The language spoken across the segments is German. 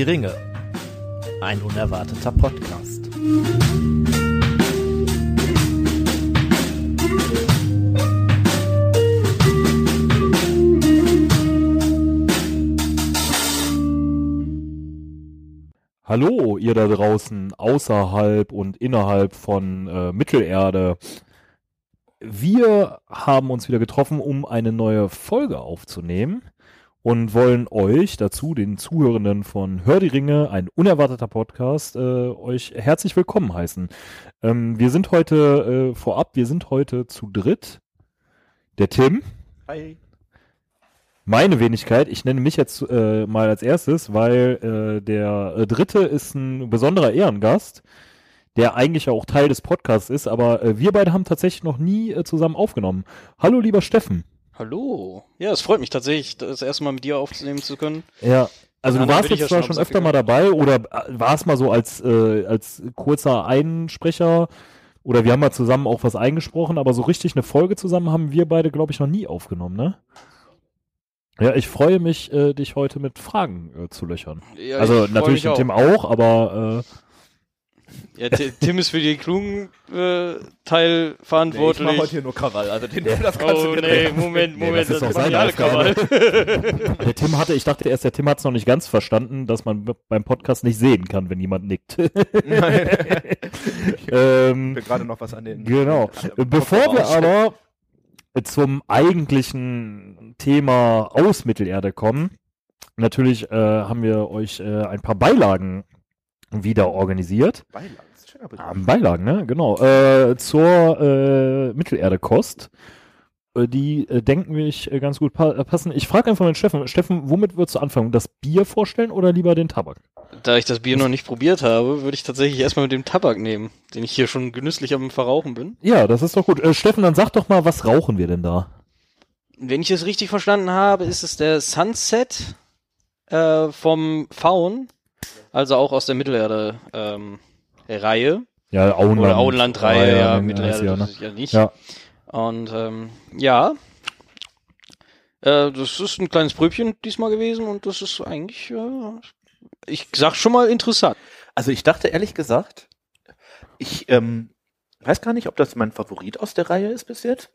Die Ringe. Ein unerwarteter Podcast. Hallo, ihr da draußen außerhalb und innerhalb von äh, Mittelerde. Wir haben uns wieder getroffen, um eine neue Folge aufzunehmen und wollen euch dazu, den Zuhörenden von Hör die Ringe, ein unerwarteter Podcast, äh, euch herzlich willkommen heißen. Ähm, wir sind heute äh, vorab, wir sind heute zu dritt. Der Tim. Hi. Meine Wenigkeit, ich nenne mich jetzt äh, mal als erstes, weil äh, der äh, dritte ist ein besonderer Ehrengast, der eigentlich auch Teil des Podcasts ist, aber äh, wir beide haben tatsächlich noch nie zusammen aufgenommen. Hallo, lieber Steffen. Hallo. Ja, es freut mich tatsächlich, das erste Mal mit dir aufzunehmen zu können. Ja. Also du warst jetzt ja zwar schon öfter mal dabei oder äh, warst mal so als, äh, als kurzer Einsprecher oder wir haben mal zusammen auch was eingesprochen, aber so richtig eine Folge zusammen haben wir beide, glaube ich, noch nie aufgenommen, ne? Ja, ich freue mich, äh, dich heute mit Fragen äh, zu löchern. Ja, also natürlich mich den Tim auch, aber Ja, Ti- Tim ist für die klugen äh, Teil Nee, ich verantwortlich. mach heute hier nur Krawall. Also den, das kannst oh du nee, denken. Moment, Nee, Moment, das ist das, doch alle Krawall. der Tim hatte, ich dachte erst, der Tim hat es noch nicht ganz verstanden, dass man beim Podcast nicht sehen kann, wenn jemand nickt. ähm, Ich gerade noch was an den. Genau. Bevor wir aber zum eigentlichen Thema aus Mittelerde kommen, natürlich äh, haben wir euch äh, ein paar Beilagen wieder organisiert. Beilagen, das ist ein schöner Begriff. Ah, Beilagen, ne? Genau. Äh, zur äh, Mittelerde-Kost. Äh, Die äh, denken wir ich äh, ganz gut pa äh, passen. Ich frage einfach mal den Steffen. Steffen, womit würdest du anfangen? Das Bier vorstellen oder lieber den Tabak? Da ich das Bier noch nicht probiert habe, würde ich tatsächlich erstmal mit dem Tabak nehmen, den ich hier schon genüsslich am Verrauchen bin. Ja, das ist doch gut. Äh, Steffen, dann sag doch mal, was rauchen wir denn da? Wenn ich es richtig verstanden habe, ist es der Sunset äh, vom Faun, also auch aus der Mittelerde ähm, Reihe. Ja, Auenland. Oder Auenland-Reihe, ja, ja, Mittelerde, ja, das ne? ist ja nicht. Ja. Und ähm, ja, äh, das ist ein kleines Pröbchen diesmal gewesen und das ist eigentlich, äh, ich sag schon mal interessant. Also ich dachte ehrlich gesagt, ich ähm, weiß gar nicht, ob das mein Favorit aus der Reihe ist bis jetzt.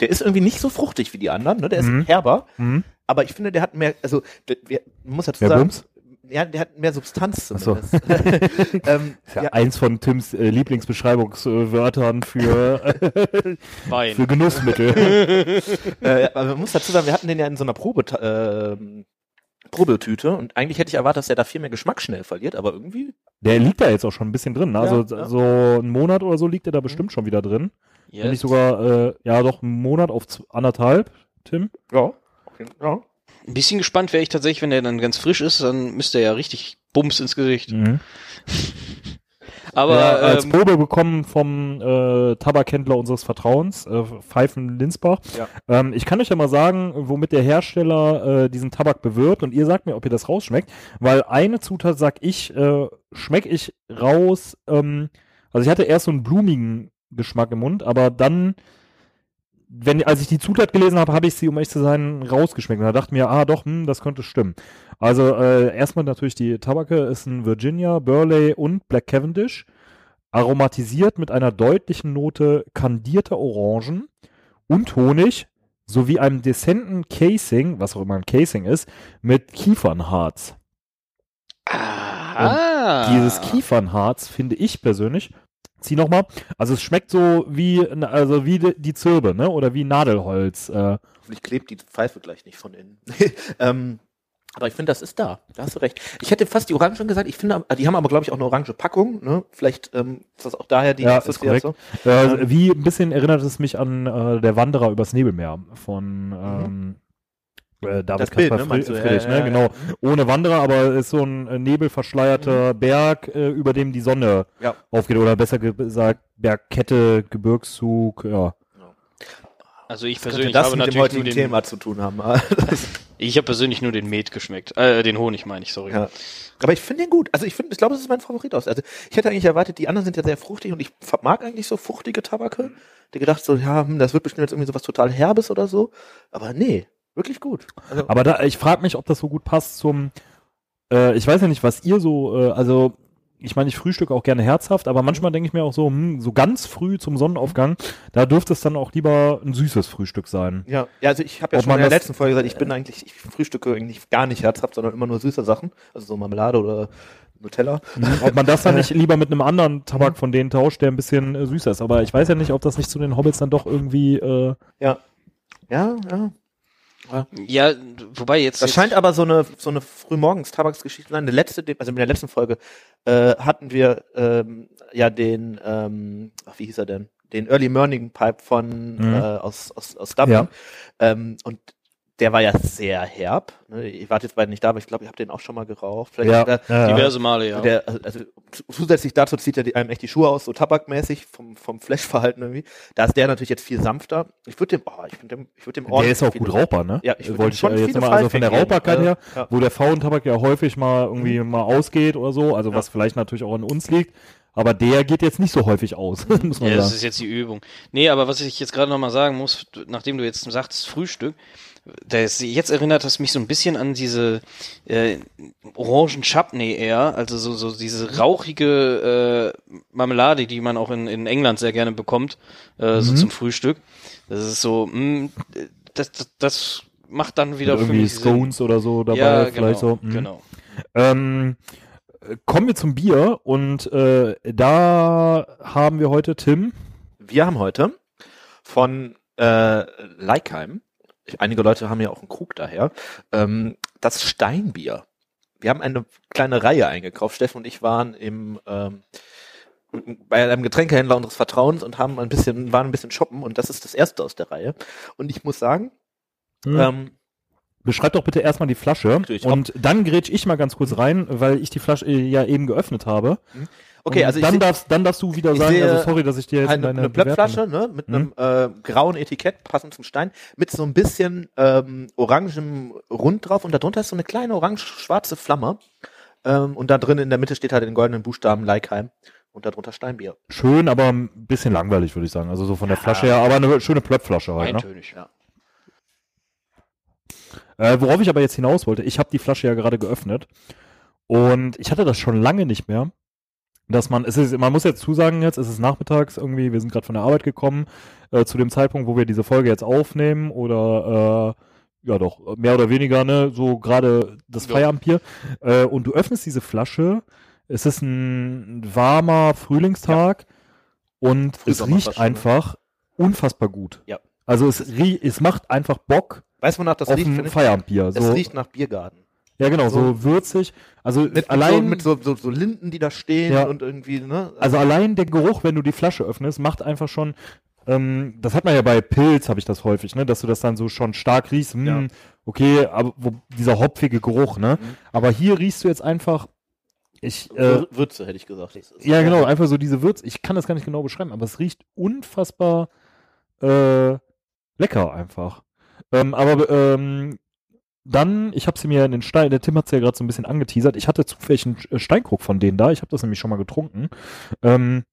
Der ist irgendwie nicht so fruchtig wie die anderen, ne? Der ist Mhm. herber, Mhm. aber ich finde, der hat mehr, also der, wir, man muss dazu sagen, Bums? Ja, der hat mehr Substanz Ach so. zumindest. ähm, Ist ja, ja, eins von Tims äh, Lieblingsbeschreibungswörtern für, Wein. für Genussmittel. äh, aber man muss dazu sagen, wir hatten den ja in so einer Probe, ähm, Probetüte und eigentlich hätte ich erwartet, dass der da viel mehr Geschmack schnell verliert, aber irgendwie Der liegt da jetzt auch schon ein bisschen drin. Ne? Also Ja, so einen Monat oder so liegt er da bestimmt schon wieder drin. Wenn nicht sogar, äh, ja doch, einen Monat auf anderthalb, Tim. ja, ja. Ein bisschen gespannt wäre ich tatsächlich, wenn der dann ganz frisch ist, dann müsste er ja richtig Bums ins Gesicht. Mhm. Aber ja, als ähm, Probe bekommen vom äh, Tabakhändler unseres Vertrauens, äh, Pfeifen Linsbach. Ja. Ähm, ich kann euch ja mal sagen, womit der Hersteller äh, diesen Tabak bewirbt und ihr sagt mir, ob ihr das rausschmeckt, weil eine Zutat, sag ich, äh, schmeck ich raus, ähm, also ich hatte erst so einen blumigen Geschmack im Mund, aber dann, wenn, als ich die Zutat gelesen habe, habe ich sie, um ehrlich zu sein, rausgeschmeckt. Und da dachte mir, ah doch, hm, das könnte stimmen. Also äh, erstmal natürlich die Tabake ist ein Virginia, Burley und Black Cavendish, aromatisiert mit einer deutlichen Note kandierter Orangen und Honig sowie einem dezenten Casing, was auch immer ein Casing ist, mit Kiefernharz. ah, Dieses Kiefernharz finde ich persönlich, zieh noch mal, also es schmeckt so wie, also wie die- Zirbe, ne, oder wie Nadelholz. Äh, Hoffentlich klebt die Pfeife gleich nicht von innen. ähm, aber ich finde, das ist da. Da hast du recht. Ich hätte fast die Orangen gesagt. Ich finde, die haben aber, glaube ich, auch eine orange Packung. Ne? Vielleicht ähm, ist das auch daher die Ja, ist Assoziation. Äh, wie ein bisschen erinnert es mich an äh, der Wanderer übers Nebelmeer von ähm, äh, David Mhm. Das Bild, Kaspar ne, Fri- meinst du? Friedrich, ja, ne? genau. ja. Ohne Wanderer, aber ist so ein äh, nebelverschleierter Berg, äh, über dem die Sonne Ja. aufgeht. Oder besser gesagt, Bergkette, Gebirgszug, ja. also ich Könnte persönlich das habe mit dem natürlich nur heutigen den, Thema zu tun haben. ich habe persönlich nur den Met geschmeckt, äh, den Honig meine ich, sorry. ja. Aber ich finde den gut. Also ich finde, ich glaube, das ist mein Favorit aus. Also ich hätte eigentlich erwartet, die anderen sind ja sehr fruchtig und ich mag eigentlich so fruchtige Tabake. Die gedacht so, ja, hm, das wird bestimmt jetzt irgendwie so was total Herbes oder so. Aber nee, wirklich gut. Also, Aber da, ich frage mich, ob das so gut passt zum äh, ich weiß ja nicht, was ihr so, äh, also ich meine, ich frühstücke auch gerne herzhaft, aber manchmal denke ich mir auch so, hm, so ganz früh zum Sonnenaufgang, da dürfte es dann auch lieber ein süßes Frühstück sein. Ja, ja also ich habe ja Ob schon in der letzten Folge gesagt, ich bin eigentlich, ich frühstücke eigentlich gar nicht herzhaft, sondern immer nur süße Sachen. Also so Marmelade oder Nutella. Ob man das dann nicht lieber mit einem anderen Tabak von denen tauscht, der ein bisschen äh, süßer ist. Aber ich weiß ja nicht, ob das nicht zu den Hobbits dann doch irgendwie, äh, Ja. Ja, ja. Ja, wobei jetzt. Das jetzt scheint aber so eine, so eine frühmorgens Tabaksgeschichte zu sein. Der letzte, also in der letzten Folge, äh, hatten wir, ähm, ja den, ähm, ach, wie hieß er denn? Den Early Morning Pipe von, Mhm. äh, aus, aus, aus Dublin. Ja. Ähm, und der war ja sehr herb. Ne? Ihr wart jetzt beide nicht da, aber ich glaube, ihr habt den auch schon mal geraucht. Vielleicht ja, ja, diverse Male, ja. der, also zu- zusätzlich dazu zieht er die- einem echt die Schuhe aus, so tabakmäßig vom, vom Flashverhalten irgendwie. Da ist der natürlich jetzt viel sanfter. Ich würde dem, oh, ich finde dem, ich würde dem der ist auch gut rauchbar, ne? Ja, ich wollte ich schon äh, jetzt mal, also von der. Rauchbarkeit Also, her, ja. wo der Fauntabak ja häufig mal irgendwie mal ausgeht oder so, also Ja. was vielleicht natürlich auch an uns liegt, aber der geht jetzt nicht so häufig aus, muss man Ja, das sagen. ist jetzt die Übung. Nee, aber was ich jetzt gerade nochmal sagen muss, nachdem du jetzt sagst Frühstück, das, jetzt erinnert das mich so ein bisschen an diese äh, orangen Chutney eher, also so, so diese rauchige äh, Marmelade, die man auch in, in England sehr gerne bekommt, äh, so Mhm. zum Frühstück. Das ist so, mh, das, das, das macht dann wieder Mit für irgendwie mich Sinn. Scones oder so dabei, ja, vielleicht genau, so. mhm. genau. Ähm, äh, kommen wir zum Bier und äh, da haben wir heute Tim. Wir haben heute von äh, Leikheim, einige Leute haben ja auch einen Krug daher, ähm, das Steinbier. Wir haben eine kleine Reihe eingekauft. Steffen und ich waren im ähm, bei einem Getränkehändler unseres Vertrauens und haben ein bisschen, waren ein bisschen shoppen und das ist das erste aus der Reihe. Und ich muss sagen, Hm. ähm, Beschreib doch bitte erstmal die Flasche Natürlich. und dann grätsch ich mal ganz kurz rein, weil ich die Flasche äh, ja eben geöffnet habe. okay, Und also ich dann seh- darfst, dann darfst du wieder sagen, sehe also sorry, dass ich dir jetzt in eine, eine Plöppflasche ne, mit Mhm. einem äh, grauen Etikett, passend zum Stein, mit so ein bisschen ähm, orangem Rund drauf und darunter ist so eine kleine orange-schwarze Flamme. Ähm, und da drin in der Mitte steht halt in goldenen Buchstaben Leikheim und darunter Steinbier. Schön, aber ein bisschen langweilig, würde ich sagen. Also so von der Flasche her, aber eine schöne Plöppflasche halt. Ne? Eintönig. Ja. Äh, worauf ich aber jetzt hinaus wollte, ich habe die Flasche ja gerade geöffnet und ich hatte das schon lange nicht mehr, dass man, es ist, man muss jetzt zusagen jetzt, es ist nachmittags irgendwie, wir sind gerade von der Arbeit gekommen, äh, zu dem Zeitpunkt, wo wir diese Folge jetzt aufnehmen oder äh, ja doch, mehr oder weniger, ne, so gerade das Ja. Feierabendbier äh, und du öffnest diese Flasche, es ist ein warmer Frühlingstag und es riecht ne? einfach unfassbar gut. Ja. Also es, es macht einfach Bock Weißt du, wonach das auf riecht? ein? Feierabendbier. Es So, riecht nach Biergarten. ja, genau, so, so- würzig. Also Mit, allein, mit, so, mit so, so, so Linden, die da stehen Ja. und irgendwie, ne? also allein der Geruch, wenn du die Flasche öffnest, macht einfach schon. Ähm, das hat man ja bei Pilz, habe ich das häufig, ne, dass du das dann so schon stark riechst. Hm, Ja. Okay, aber wo, dieser hopfige Geruch, ne? Mhm. Aber hier riechst du jetzt einfach. Ich, äh, Wür- Würze, hätte ich gesagt. Ja, genau, einfach so diese Würz. Ich kann das gar nicht genau beschreiben, aber es riecht unfassbar äh, lecker einfach. Ähm, aber ähm, dann, ich habe sie mir in den Stein, der Tim hat ja gerade so ein bisschen angeteasert. Ich hatte zufällig einen äh, Steinkrug von denen da. Ich habe das nämlich schon mal getrunken. Ähm,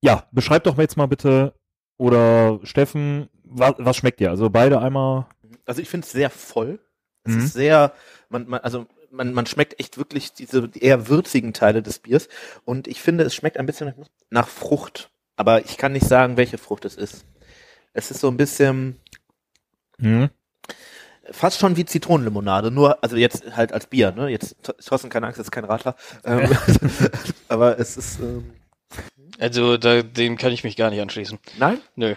ja, beschreib doch mal jetzt mal bitte oder Steffen, was, was schmeckt dir? Also beide einmal. Also ich finde es sehr voll. Es Mhm. ist sehr, man, man, also man, man schmeckt echt wirklich diese die eher würzigen Teile des Biers. Und ich finde, es schmeckt ein bisschen nach Frucht. Aber ich kann nicht sagen, welche Frucht es ist. Es ist so ein bisschen Mhm. fast schon wie Zitronenlimonade, nur, also jetzt halt als Bier, ne? Jetzt, Thorsten, keine Angst, das ist kein Radler. Ähm, aber es ist, ähm, Also da, dem kann ich mich gar nicht anschließen. nein? Nö.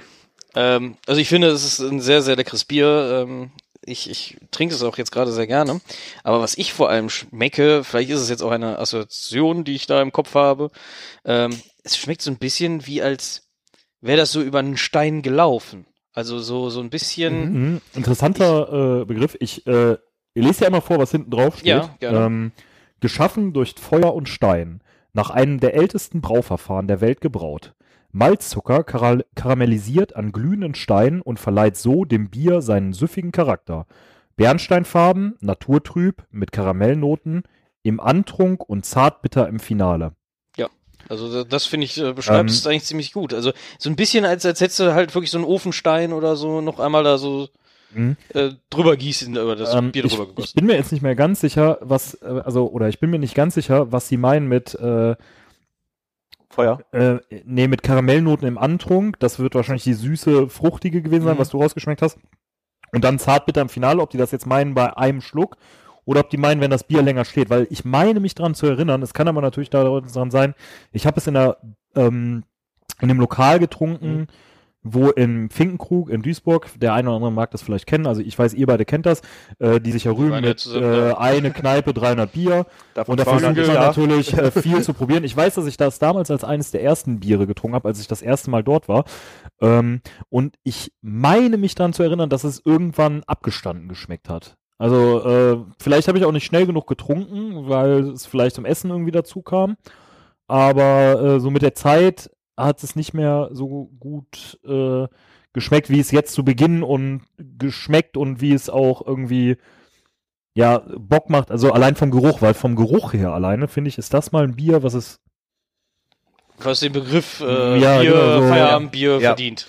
Ähm, also ich finde, es ist ein sehr, sehr leckeres Bier. Ähm, ich, ich trinke es auch jetzt gerade sehr gerne. Aber was ich vor allem schmecke, vielleicht ist es jetzt auch eine Assoziation, die ich da im Kopf habe, ähm, es schmeckt so ein bisschen wie als wäre das so über einen Stein gelaufen. Also so, so ein bisschen. Mhm. Interessanter äh, Begriff. Ich äh, ich lese ja immer vor, was hinten drauf steht. Ja, gerne. Ähm, geschaffen durch Feuer und Stein, nach einem der ältesten Brauverfahren der Welt gebraut. Malzzucker karal- karamellisiert an glühenden Steinen und verleiht so dem Bier seinen süffigen Charakter. Bernsteinfarben, naturtrüb, mit Karamellnoten, im Antrunk und zartbitter im Finale. Also da- das finde ich, äh, beschreibt Ähm, es eigentlich ziemlich gut. Also so ein bisschen, als, als hättest du halt wirklich so einen Ofenstein oder so noch einmal da so Mhm. äh, drüber gießen, über das Ähm, Bier ich, drüber ich gegossen. bin mir jetzt nicht mehr ganz sicher, was, äh, also, oder ich bin mir nicht ganz sicher, was sie meinen mit, äh, Feuer. äh, nee, mit Karamellnoten im Antrunk. Das wird wahrscheinlich die süße, fruchtige gewesen sein, Mhm. was du rausgeschmeckt hast. Und dann zartbitter im Finale, ob die das jetzt meinen bei einem Schluck oder ob die meinen, wenn das Bier länger steht. Weil ich meine mich dran zu erinnern, es kann aber natürlich daran sein, ich habe es in der, ähm, in einem Lokal getrunken, wo im Finkenkrug in Duisburg, der eine oder andere mag das vielleicht kennen, also ich weiß, ihr beide kennt das, äh, die sich ja rühmen mit äh, da. eine Kneipe, 300 Bier. Davon Und dafür 200 gibt es ja. natürlich äh, viel zu probieren. Ich weiß, dass ich das damals als eines der ersten Biere getrunken habe, als ich das erste Mal dort war. Ähm, und ich meine mich daran zu erinnern, dass es irgendwann abgestanden geschmeckt hat. Also äh, vielleicht habe ich auch nicht schnell genug getrunken, weil es vielleicht zum Essen irgendwie dazu kam. Aber äh, so mit der Zeit hat es nicht mehr so gut äh, geschmeckt, wie es jetzt zu Beginn und geschmeckt und wie es auch irgendwie ja, Bock macht, also allein vom Geruch, weil vom Geruch her alleine, finde ich, ist das mal ein Bier, was es, Was den Begriff äh, Ja, Bier, genau so, Feierabendbier ja. verdient.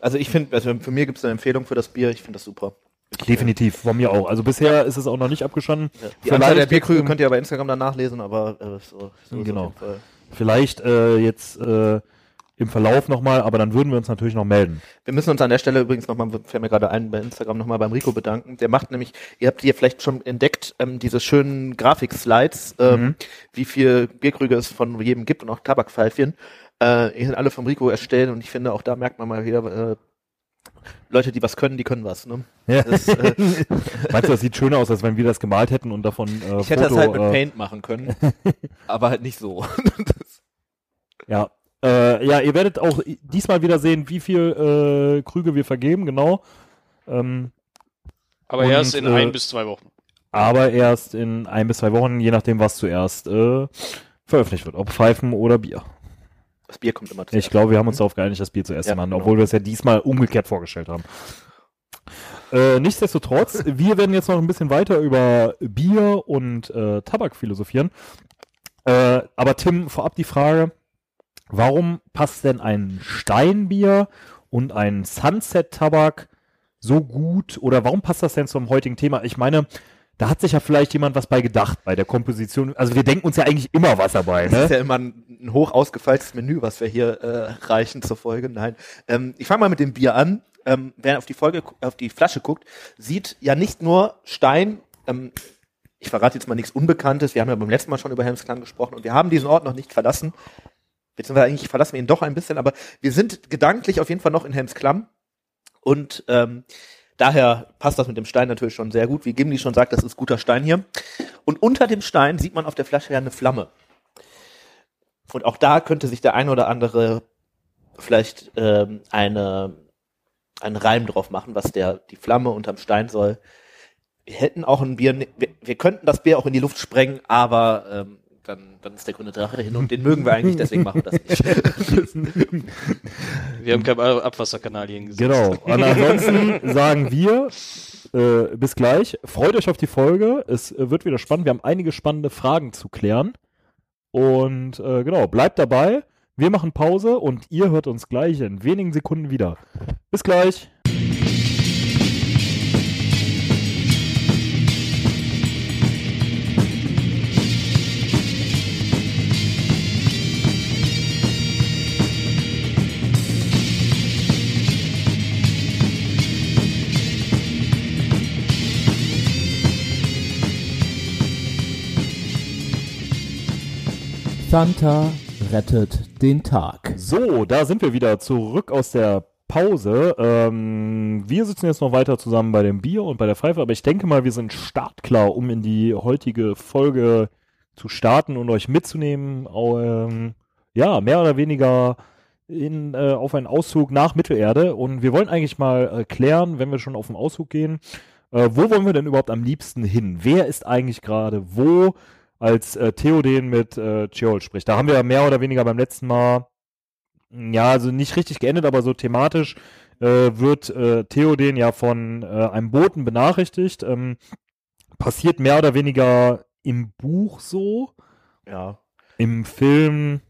Also ich finde, also für mir gibt es eine Empfehlung für das Bier. Ich finde das super. Ich, definitiv, von mir auch. Also bisher ist es auch noch nicht abgestanden. äh, Die Anzahl der Vielleicht Bierkrüge könnt ihr bei Instagram dann nachlesen, aber äh, so, so Genau. Vielleicht äh, jetzt äh, im Verlauf nochmal, aber dann würden wir uns natürlich noch melden. Wir müssen uns an der Stelle übrigens nochmal, fällt mir gerade ein, bei Instagram nochmal beim Rico bedanken. Der macht nämlich, ihr habt hier vielleicht schon entdeckt, ähm, diese schönen Grafik-Slides, ähm, Mhm. wie viel Bierkrüge es von jedem gibt und auch Tabakpfeifchen. Äh, die sind alle vom Rico erstellt und ich finde, auch da merkt man mal wieder, äh, Leute, die was können, die können was. Ne? Ja. Das, äh, Meinst du, das sieht schöner aus, als wenn wir das gemalt hätten und davon äh, ich hätte Foto, das halt mit äh, Paint machen können, aber halt nicht so. Ja. Äh, ja, ihr werdet auch diesmal wieder sehen, wie viel äh, Krüge wir vergeben, genau. Ähm, Aber Und, erst in äh, ein bis zwei Wochen. aber erst in ein bis zwei Wochen, je nachdem, was zuerst äh, veröffentlicht wird. Ob Pfeifen oder Bier. Das Bier kommt immer Ich zuerst. glaube, wir haben uns darauf geeinigt, das Bier zuerst Ja, zu machen, genau. obwohl wir es ja diesmal umgekehrt vorgestellt haben. Äh, nichtsdestotrotz, wir werden jetzt noch ein bisschen weiter über Bier und äh, Tabak philosophieren. Äh, aber Tim, vorab die Frage, warum passt denn ein Steinbier und ein Sunset-Tabak so gut oder warum passt das denn zum heutigen Thema? Ich meine, da hat sich ja vielleicht jemand was bei gedacht bei der Komposition. Also wir denken uns ja eigentlich immer was dabei, Das ne? ist ja immer ein, ein hoch ausgefeiltes Menü, was wir hier äh, reichen zur Folge. Nein. Ähm, ich fange mal mit dem Bier an. Ähm, wer auf die Folge, auf die Flasche guckt, sieht ja nicht nur Stein. Ähm, ich verrate jetzt mal nichts Unbekanntes. Wir haben ja beim letzten Mal schon über Helmsklang gesprochen und wir haben diesen Ort noch nicht verlassen. Beziehungsweise eigentlich verlassen wir ihn doch ein bisschen, aber wir sind gedanklich auf jeden Fall noch in Helmsklamm. Und ähm, daher passt das mit dem Stein natürlich schon sehr gut. Wie Gimli schon sagt, das ist guter Stein hier. Und unter dem Stein sieht man auf der Flasche ja eine Flamme. Und auch da könnte sich der ein oder andere vielleicht ähm, eine, einen Reim drauf machen, was der, die Flamme unterm Stein soll. Wir hätten auch ein Bier, wir, wir könnten das Bier auch in die Luft sprengen, aber ähm, dann, dann ist der grüne Drache dahin und den mögen wir eigentlich, deswegen machen wir das nicht. Wir haben keinen Abwasserkanal hier hingesetzt. Genau. Und ansonsten sagen wir äh, bis gleich. Freut euch auf die Folge. Es äh, wird wieder spannend. Wir haben einige spannende Fragen zu klären. Und äh, genau, bleibt dabei. Wir machen Pause und ihr hört uns gleich in wenigen Sekunden wieder. Bis gleich. Santa rettet den Tag. So, da sind wir wieder zurück aus der Pause. Ähm, wir sitzen jetzt noch weiter zusammen bei dem Bier und bei der Pfeife, aber ich denke mal, wir sind startklar, um in die heutige Folge zu starten und euch mitzunehmen. Ähm, ja, mehr oder weniger in, äh, auf einen Auszug nach Mittelerde. Und wir wollen eigentlich mal äh, klären, wenn wir schon auf den Auszug gehen, äh, wo wollen wir denn überhaupt am liebsten hin? Wer ist eigentlich gerade wo? Als äh, Theoden mit äh, Cheol spricht. Da haben wir ja mehr oder weniger beim letzten Mal, mh, ja, also nicht richtig geendet, aber so thematisch äh, wird äh, Theoden ja von äh, einem Boten benachrichtigt. Ähm, passiert mehr oder weniger im Buch so. Ja. Im Film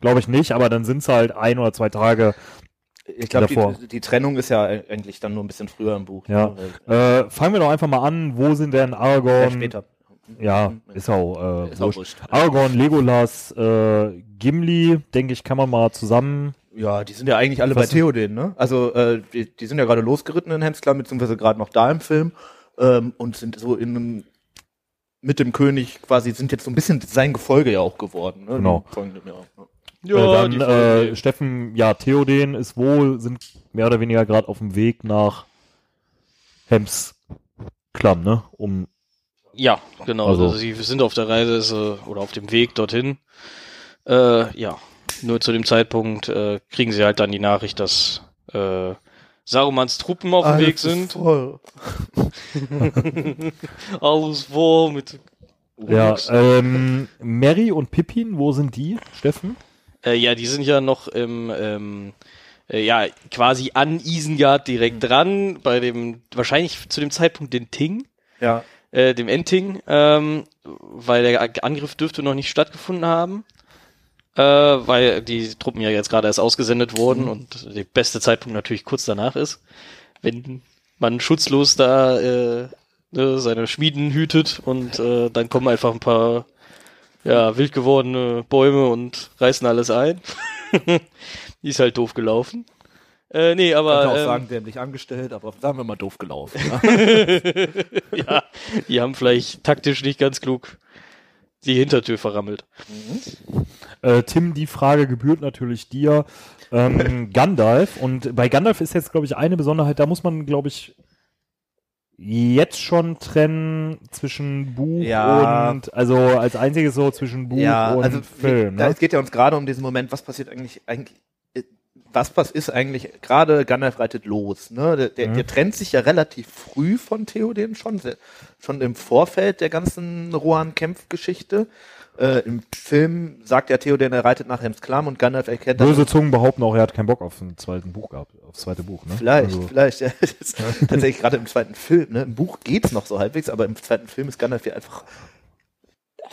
glaube ich nicht, aber dann sind es halt ein oder zwei Tage Ich glaube, die, die Trennung ist ja eigentlich dann nur ein bisschen früher im Buch. Ja. ne? Äh, fangen wir doch einfach mal an. Wo sind denn Ja, Aragorn? später. Ja, ist auch, äh, Ist auch wurscht. wurscht. Aragorn, Legolas, äh, Gimli, denke ich, kann man mal zusammen. Ja, die sind ja eigentlich alle bei Theoden, ne? Also äh, die, die sind ja gerade losgeritten in Hemsklamm, beziehungsweise gerade noch da im Film ähm, und sind so in einem mit dem König quasi sind jetzt so ein bisschen sein Gefolge ja auch geworden. Ne? Genau. Dem ja ne? äh, dann äh, Steffen, ja, Theoden ist wohl, sind mehr oder weniger gerade auf dem Weg nach Hemsklamm, ne? Um, Ja, genau. Also- Also, sie sind auf der Reise so, oder auf dem Weg dorthin. Äh, ja, nur zu dem Zeitpunkt äh, kriegen sie halt dann die Nachricht, dass äh, Sarumans Truppen auf dem Weg sind. Voll. Alles voll mit. ja, ähm, Mary und Pippin, wo sind die, Steffen? Äh, ja, die sind ja noch im, ähm, äh, ja, quasi an Isengard direkt dran, bei dem, wahrscheinlich zu dem Zeitpunkt den Ting, Ja. Äh, dem Enting, ähm, weil der Angriff dürfte noch nicht stattgefunden haben. Äh, weil die Truppen ja jetzt gerade erst ausgesendet wurden und der beste Zeitpunkt natürlich kurz danach ist, wenn man schutzlos da äh, ne, seine Schmieden hütet und äh, dann kommen einfach ein paar ja, wild gewordene Bäume und reißen alles ein. die ist halt doof gelaufen. Äh, nee, aber kann auch ähm, sagen, dämlich angestellt, aber sagen wir mal doof gelaufen. Ja? ja, die haben vielleicht taktisch nicht ganz klug die Hintertür verrammelt. Äh, Tim, die Frage gebührt natürlich dir. Ähm, Gandalf. Und bei Gandalf ist jetzt, glaube ich, eine Besonderheit, da muss man, glaube ich, jetzt schon trennen zwischen Buch Ja. und, also als einziges so zwischen Buch ja, und also Film. Ne? es geht ja uns gerade um diesen Moment, was passiert eigentlich, eigentlich was, was ist eigentlich, gerade Gandalf reitet los, ne? Der, der, Mhm. der trennt sich ja relativ früh von Theoden schon, schon im Vorfeld der ganzen Rohan-Kämpfgeschichte. Äh, Im Film sagt ja Theoden, er reitet nach Hemsklam und Gandalf erkennt Böse Zungen behaupten auch, er hat keinen Bock auf ein zweiten Buch gehabt, aufs zweite Buch. Ne? Vielleicht, Also, vielleicht, ja. Tatsächlich gerade im zweiten Film, ne? Im Buch geht's noch so halbwegs, aber im zweiten Film ist Gandalf ja einfach,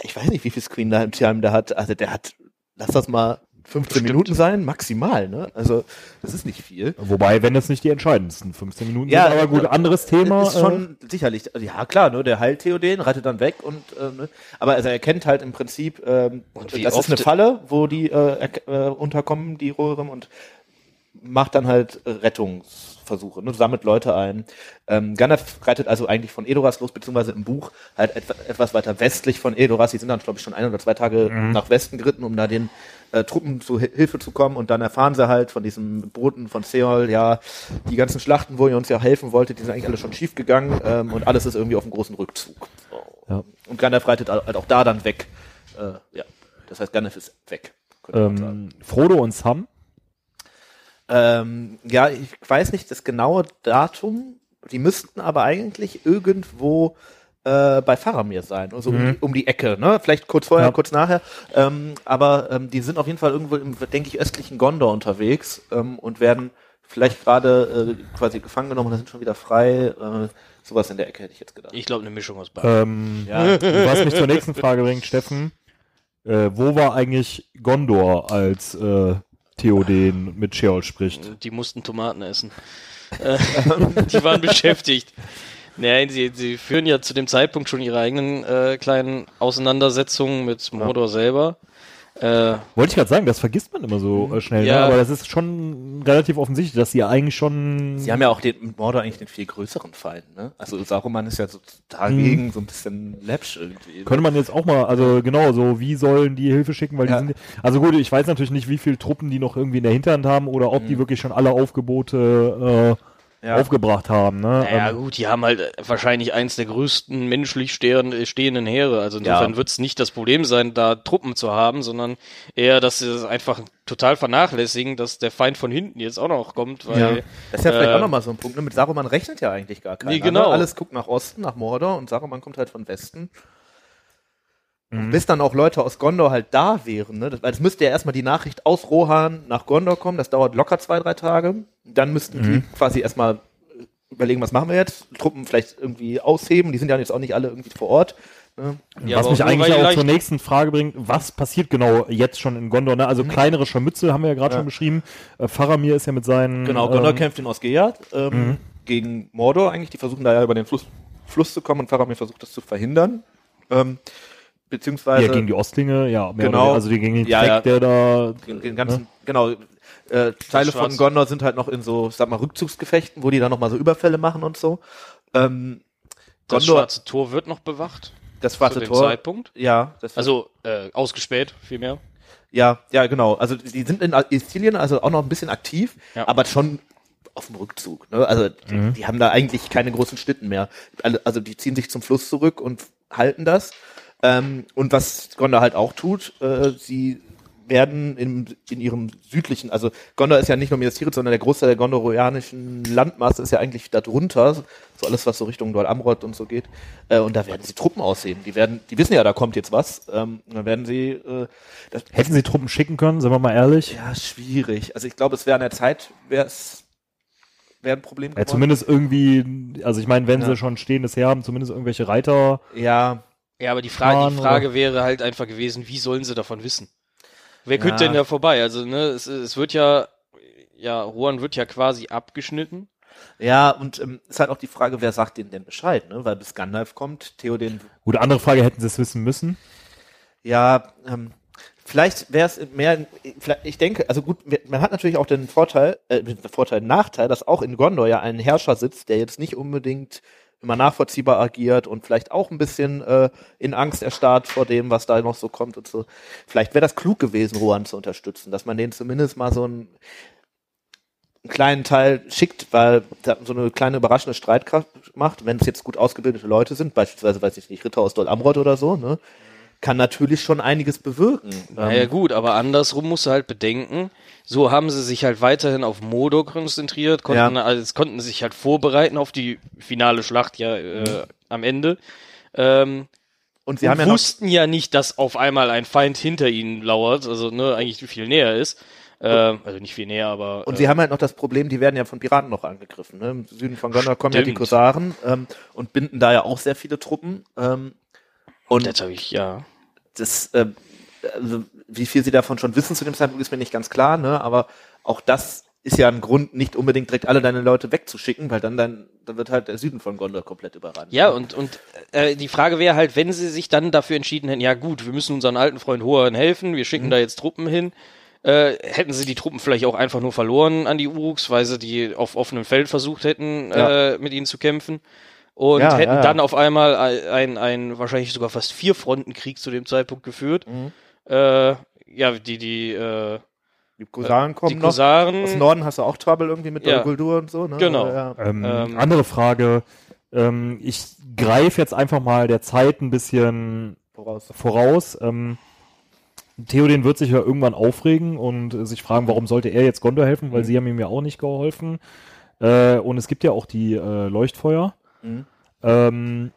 ich weiß nicht, wie viel Screen Time der hat. Also der hat, lass das mal 15 Bestimmt. Minuten sein, maximal, ne? Also, das ist nicht viel. Wobei, wenn das nicht die entscheidendsten 15 Minuten Ja, sind, aber gut, äh, anderes Thema. Ist schon sicherlich, ja klar, ne? Der heilt Theoden, reitet dann weg und, äh, ne? aber also er kennt halt im Prinzip, ähm, das ist eine Falle, wo die äh, äh, unterkommen, die Rohirrim und macht dann halt äh, Rettungsversuche, ne, sammelt Leute ein. Ähm, Gandalf reitet also eigentlich von Edoras los, beziehungsweise im Buch halt etwa, etwas weiter westlich von Edoras. Die sind dann, glaube ich, schon ein oder zwei Tage nach Westen geritten, um da den äh, Truppen zu Hi- Hilfe zu kommen. Und dann erfahren sie halt von diesem Boten von Seol, ja, die ganzen Schlachten, wo ihr uns ja helfen wolltet, die sind eigentlich alle schon schief gegangen ähm, und alles ist irgendwie auf einem großen Rückzug. So. Ja. Und Gandalf reitet halt auch da dann weg. Äh, ja, das heißt, Gandalf ist weg. ähm, Frodo und Sam. Ähm, ja, ich weiß nicht das genaue Datum. Die müssten aber eigentlich irgendwo äh, bei Faramir sein, also um, die, um die Ecke, ne? Vielleicht kurz vorher, Ja. kurz nachher. Ähm, aber ähm, die sind auf jeden Fall irgendwo im, denke ich, östlichen Gondor unterwegs ähm, und werden vielleicht gerade äh, quasi gefangen genommen und sind schon wieder frei. Äh, sowas in der Ecke hätte ich jetzt gedacht. Ich glaube, eine Mischung aus beiden. Ähm, Ja. Was mich zur nächsten Frage bringt, Steffen. Äh, wo war eigentlich Gondor, als äh, Theoden mit Sheol spricht? Die mussten Tomaten essen. Äh, die waren beschäftigt. Nein, sie, sie führen ja zu dem Zeitpunkt schon ihre eigenen äh, kleinen Auseinandersetzungen mit Mordor selber. Äh, Wollte ich gerade sagen, das vergisst man immer so äh, schnell, Ja. ne? aber das ist schon relativ offensichtlich, dass sie ja eigentlich schon. Sie haben ja auch den mit Mordor eigentlich den viel größeren Feind, ne? Also Saruman ist ja so dagegen so ein bisschen läppsch irgendwie. könnte man jetzt auch mal, also genau, so wie sollen die Hilfe schicken, weil Ja. die sind, also gut, ich weiß natürlich nicht, wie viele Truppen die noch irgendwie in der Hinterhand haben oder ob die wirklich schon alle Aufgebote äh, Ja. aufgebracht haben, ne? naja, Ähm, gut, die haben halt äh, wahrscheinlich eins der größten menschlich stehenden, stehenden Heere. Also insofern Ja. wird es nicht das Problem sein, da Truppen zu haben, sondern eher, dass sie es einfach total vernachlässigen, dass der Feind von hinten jetzt auch noch kommt, weil Ja. Das ist ja vielleicht äh, auch nochmal so ein Punkt. Ne? Mit Saruman rechnet ja eigentlich gar keiner. Nee, genau. Alles guckt nach Osten, nach Mordor und Saruman kommt halt von Westen. Mhm. Und bis dann auch Leute aus Gondor halt da wären, ne? das, weil es müsste ja erstmal die Nachricht aus Rohan nach Gondor kommen, das dauert locker zwei, drei Tage. Dann müssten Mhm. die quasi erstmal überlegen, was machen wir jetzt? Truppen vielleicht irgendwie ausheben, die sind ja jetzt auch nicht alle irgendwie vor Ort. Ne? Ja, was mich eigentlich auch zur nächsten Frage bringt, was passiert genau jetzt schon in Gondor? Ne? Also kleinere Scharmützel haben wir ja gerade Ja. schon beschrieben. Äh, Faramir ist ja mit seinen Genau, Gondor ähm, kämpft in Osgiliath ähm, gegen Mordor eigentlich. Die versuchen da ja über den Fluss, Fluss zu kommen und Faramir versucht das zu verhindern. Ähm, beziehungsweise ja, gegen die Ostlinge, ja, mehr Genau. also die gegen den Ja, Dreck, ja. der da den, ganzen, genau, äh, Teile von Gondor sind halt noch in so, sag mal, Rückzugsgefechten, wo die dann nochmal so Überfälle machen und so. Ähm, Das Gondor, schwarze Tor wird noch bewacht. das Zu schwarze dem Tor. Zeitpunkt. Ja, das Also äh, ausgespäht, vielmehr. Ja, ja, genau. Also die sind in Istilien also auch noch ein bisschen aktiv, Ja. aber schon auf dem Rückzug. Ne? Also die, Mhm. die haben da eigentlich keine großen Schlitten mehr. Also die ziehen sich zum Fluss zurück und halten das. Ähm, und was Gondor halt auch tut, äh, sie werden in, in ihrem südlichen, also Gondor ist ja nicht nur Minas Tirith, sondern der Großteil der gondorianischen Landmasse ist ja eigentlich darunter, so alles, was so Richtung Dol Amroth und so geht. Äh, und da werden sie Truppen aussehen. Die werden, die wissen ja, da kommt jetzt was. Ähm, dann werden sie, äh, hätten sie Truppen schicken können, sind wir mal ehrlich. ja, schwierig. Also ich glaube, es wäre an der Zeit, wäre es wäre ein Problem Ja, zumindest irgendwie, also ich meine, wenn Ja. sie schon stehendes Heer haben, zumindest irgendwelche Reiter. Ja, Ja, aber die Frage, die Frage wäre halt einfach gewesen, wie sollen sie davon wissen? Wer Ja. könnte denn da vorbei? Also, ne, es, es wird ja, ja, Rohan wird ja quasi abgeschnitten. ja, und ähm, ist halt auch die Frage, wer sagt denen denn Bescheid, ne? Weil bis Gandalf kommt, Theoden, Gut, andere Frage, hätten sie es wissen müssen? ja, ähm, vielleicht wäre es mehr, ich denke, also gut, man hat natürlich auch den Vorteil, äh, den Vorteil, den Nachteil, dass auch in Gondor ja ein Herrscher sitzt, der jetzt nicht unbedingt immer nachvollziehbar agiert und vielleicht auch ein bisschen äh, in Angst erstarrt vor dem, was da noch so kommt und so. Vielleicht wäre das klug gewesen, Rohan zu unterstützen, dass man denen zumindest mal so einen, einen kleinen Teil schickt, weil so eine kleine überraschende Streitkraft macht, wenn es jetzt gut ausgebildete Leute sind, beispielsweise, weiß ich nicht, Ritter aus Dol Amroth oder so, ne, kann natürlich schon einiges bewirken. Naja Ähm, gut, aber andersrum musst du halt bedenken, so haben sie sich halt weiterhin auf Modo konzentriert, konnten, Ja. also, konnten sich halt vorbereiten auf die finale Schlacht ja äh, am Ende. Ähm, und sie und ja wussten ja nicht, dass auf einmal ein Feind hinter ihnen lauert, also ne, eigentlich viel näher ist. Ähm, also nicht viel näher, aber Und äh, sie haben halt noch das Problem, die werden ja von Piraten noch angegriffen. Ne? Im Süden von Gondor kommen ja die. Kosaren ähm, und binden da ja auch sehr viele Truppen. Ähm, und das habe ich ja. Das, äh, also wie viel sie davon schon wissen zu dem Zeitpunkt, ist mir nicht ganz klar, ne? aber auch das ist ja ein Grund, nicht unbedingt direkt alle deine Leute wegzuschicken, weil dann, dann, dann wird halt der Süden von Gondor komplett überrannt. Ja, und, und äh, die Frage wäre halt, wenn sie sich dann dafür entschieden hätten, ja gut, wir müssen unseren alten Freund Hohan helfen, wir Mhm. schicken da jetzt Truppen hin, äh, hätten sie die Truppen vielleicht auch einfach nur verloren an die Uruks, weil sie die auf offenem Feld versucht hätten, Ja. äh, mit ihnen zu kämpfen. Und Ja, hätten ja, ja. dann auf einmal ein, ein, ein wahrscheinlich sogar fast vier Frontenkrieg zu dem Zeitpunkt geführt. Mhm. Äh, ja, die, die, äh, Die Kosaren kommen die noch. Kosaren. Aus Norden hast du auch Trouble irgendwie mit Ja. der Guldur und so, ne? Genau. Ja. Ähm, Ähm, andere Frage. Ähm, ich greife jetzt einfach mal der Zeit ein bisschen Voraus. voraus. Ähm, Theoden wird sich ja irgendwann aufregen und äh, sich fragen, warum sollte er jetzt Gondor helfen, weil Mhm. sie haben ihm ja auch nicht geholfen. Äh, und es gibt ja auch die äh, Leuchtfeuer. Mhm. Ähm,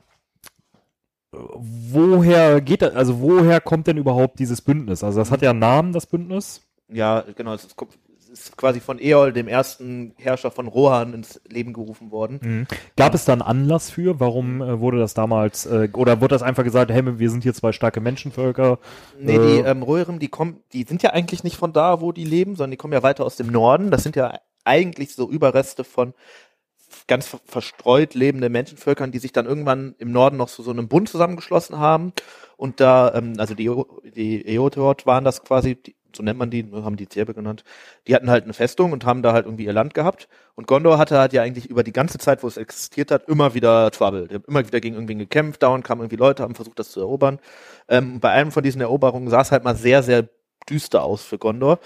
woher geht das, also woher kommt denn überhaupt dieses Bündnis? Also das hat ja einen Namen, das Bündnis. Ja, genau. Es ist, es ist quasi von Eol, dem ersten Herrscher von Rohan, ins Leben gerufen worden. Gab es da einen Anlass für? Warum äh, wurde das damals, äh, oder wurde das einfach gesagt, hey, wir sind hier zwei starke Menschenvölker? Nee, die Äh. ähm, Rohirrim, die kommen, die sind ja eigentlich nicht von da, wo die leben, sondern die kommen ja weiter aus dem Norden. Das sind ja eigentlich so Überreste von ganz ver- verstreut lebende Menschenvölkern, die sich dann irgendwann im Norden noch zu so einem Bund zusammengeschlossen haben. Und da, ähm, also die, die Eotheot waren das quasi, die, so nennt man die, haben die Zerbe genannt. Die hatten halt eine Festung und haben da halt irgendwie ihr Land gehabt. Und Gondor hatte halt ja eigentlich über die ganze Zeit, wo es existiert hat, immer wieder Trouble. Die haben immer wieder gegen irgendwen gekämpft, dauernd kamen irgendwie Leute, haben versucht, das zu erobern. Ähm, bei einem von diesen Eroberungen sah es halt mal sehr, sehr düster aus für Gondor.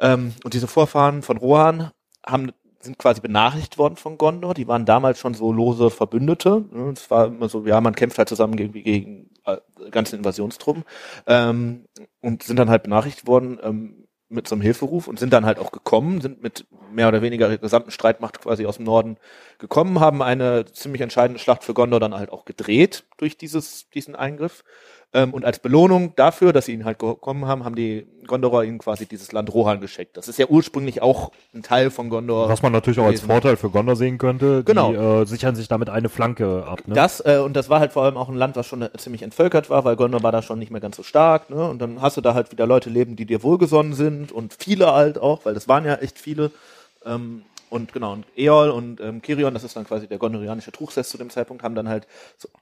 Ähm, und diese Vorfahren von Rohan haben, sind quasi benachrichtigt worden von Gondor. Die waren damals schon so lose Verbündete. ne. Es war immer so, ja, man kämpft halt zusammen gegen, gegen äh, ganzen Invasionstruppen. Ähm, und sind dann halt benachrichtigt worden ähm, mit so einem Hilferuf und sind dann halt auch gekommen, sind mit mehr oder weniger gesamten Streitmacht quasi aus dem Norden gekommen, haben eine ziemlich entscheidende Schlacht für Gondor dann halt auch gedreht durch dieses, diesen Eingriff. Ähm, und als Belohnung dafür, dass sie ihn halt gekommen haben, haben die Gondorer ihnen quasi dieses Land Rohan geschenkt. Das ist ja ursprünglich auch ein Teil von Gondor. Was man natürlich auch als. Vorteil für Gondor sehen könnte. Genau. Die äh, sichern sich damit eine Flanke ab. Ne? Das, äh, und das war halt vor allem auch ein Land, was schon äh, ziemlich entvölkert war, weil Gondor war da schon nicht mehr ganz so stark, ne? Und dann hast du da halt wieder Leute leben, die dir wohlgesonnen sind und viele halt auch, weil das waren ja echt viele. Ähm, und genau, und Eol und ähm, Kirion, das ist dann quasi der gondorianische Truchsess zu dem Zeitpunkt, haben dann halt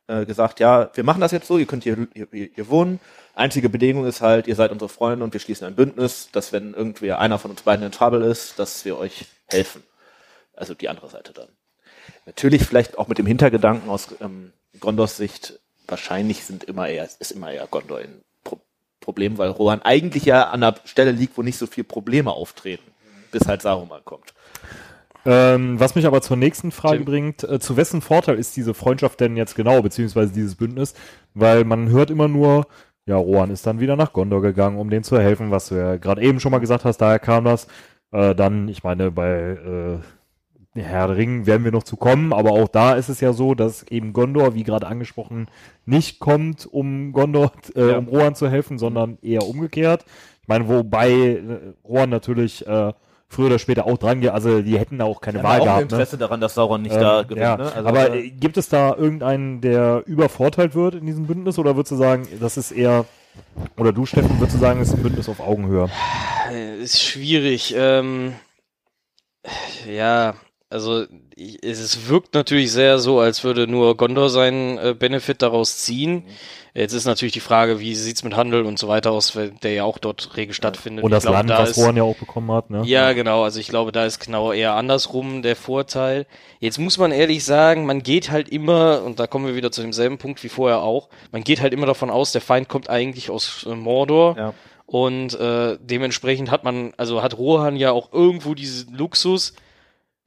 äh, gesagt, ja, wir machen das jetzt so, ihr könnt hier, hier, hier wohnen. Einzige Bedingung ist halt, ihr seid unsere Freunde und wir schließen ein Bündnis, dass wenn irgendwie einer von uns beiden in Trouble ist, dass wir euch helfen. Also die andere Seite dann. Natürlich vielleicht auch mit dem Hintergedanken aus ähm, Gondors Sicht, wahrscheinlich sind immer eher, ist immer eher Gondor ein Pro Problem, weil Rohan eigentlich ja an der Stelle liegt, wo nicht so viel Probleme auftreten, bis halt Saruman kommt. Ähm, was mich aber zur nächsten Frage Tim. bringt, äh, zu wessen Vorteil ist diese Freundschaft denn jetzt genau, beziehungsweise dieses Bündnis? Weil man hört immer nur, ja, Rohan ist dann wieder nach Gondor gegangen, um denen zu helfen, was du ja gerade eben schon mal gesagt hast, daher kam das. Äh, dann, ich meine, bei äh, Herr Ring werden wir noch zu kommen, aber auch da ist es ja so, dass eben Gondor, wie gerade angesprochen, nicht kommt, um Gondor, äh, Ja. um Rohan zu helfen, sondern eher umgekehrt. Ich meine, wobei äh, Rohan natürlich äh, früher oder später auch dran geht, also die hätten da auch keine Wir Wahl auch ein gehabt. Ne? Interesse daran, dass Sauron nicht da Ähm, gewinnt. ja, ne? Also, aber äh, gibt es da irgendeinen, der übervorteilt wird in diesem Bündnis oder würdest du sagen, das ist eher, oder du Steffen, würdest du sagen, es ist ein Bündnis auf Augenhöhe? Ist schwierig. Ähm, ja, also ich, es wirkt natürlich sehr so, als würde nur Gondor seinen äh, Benefit daraus ziehen. Jetzt ist natürlich die Frage, wie sieht's mit Handel und so weiter aus, der ja auch dort rege stattfindet. Und das Land, da was ist- Rohan ja auch bekommen hat, ne? Ja, genau. Also ich glaube, da ist genau eher andersrum der Vorteil. Jetzt muss man ehrlich sagen, man geht halt immer, und da kommen wir wieder zu demselben Punkt wie vorher auch, man geht halt immer davon aus, der Feind kommt eigentlich aus äh, Mordor. Ja. Und äh, dementsprechend hat man, also hat Rohan ja auch irgendwo diesen Luxus.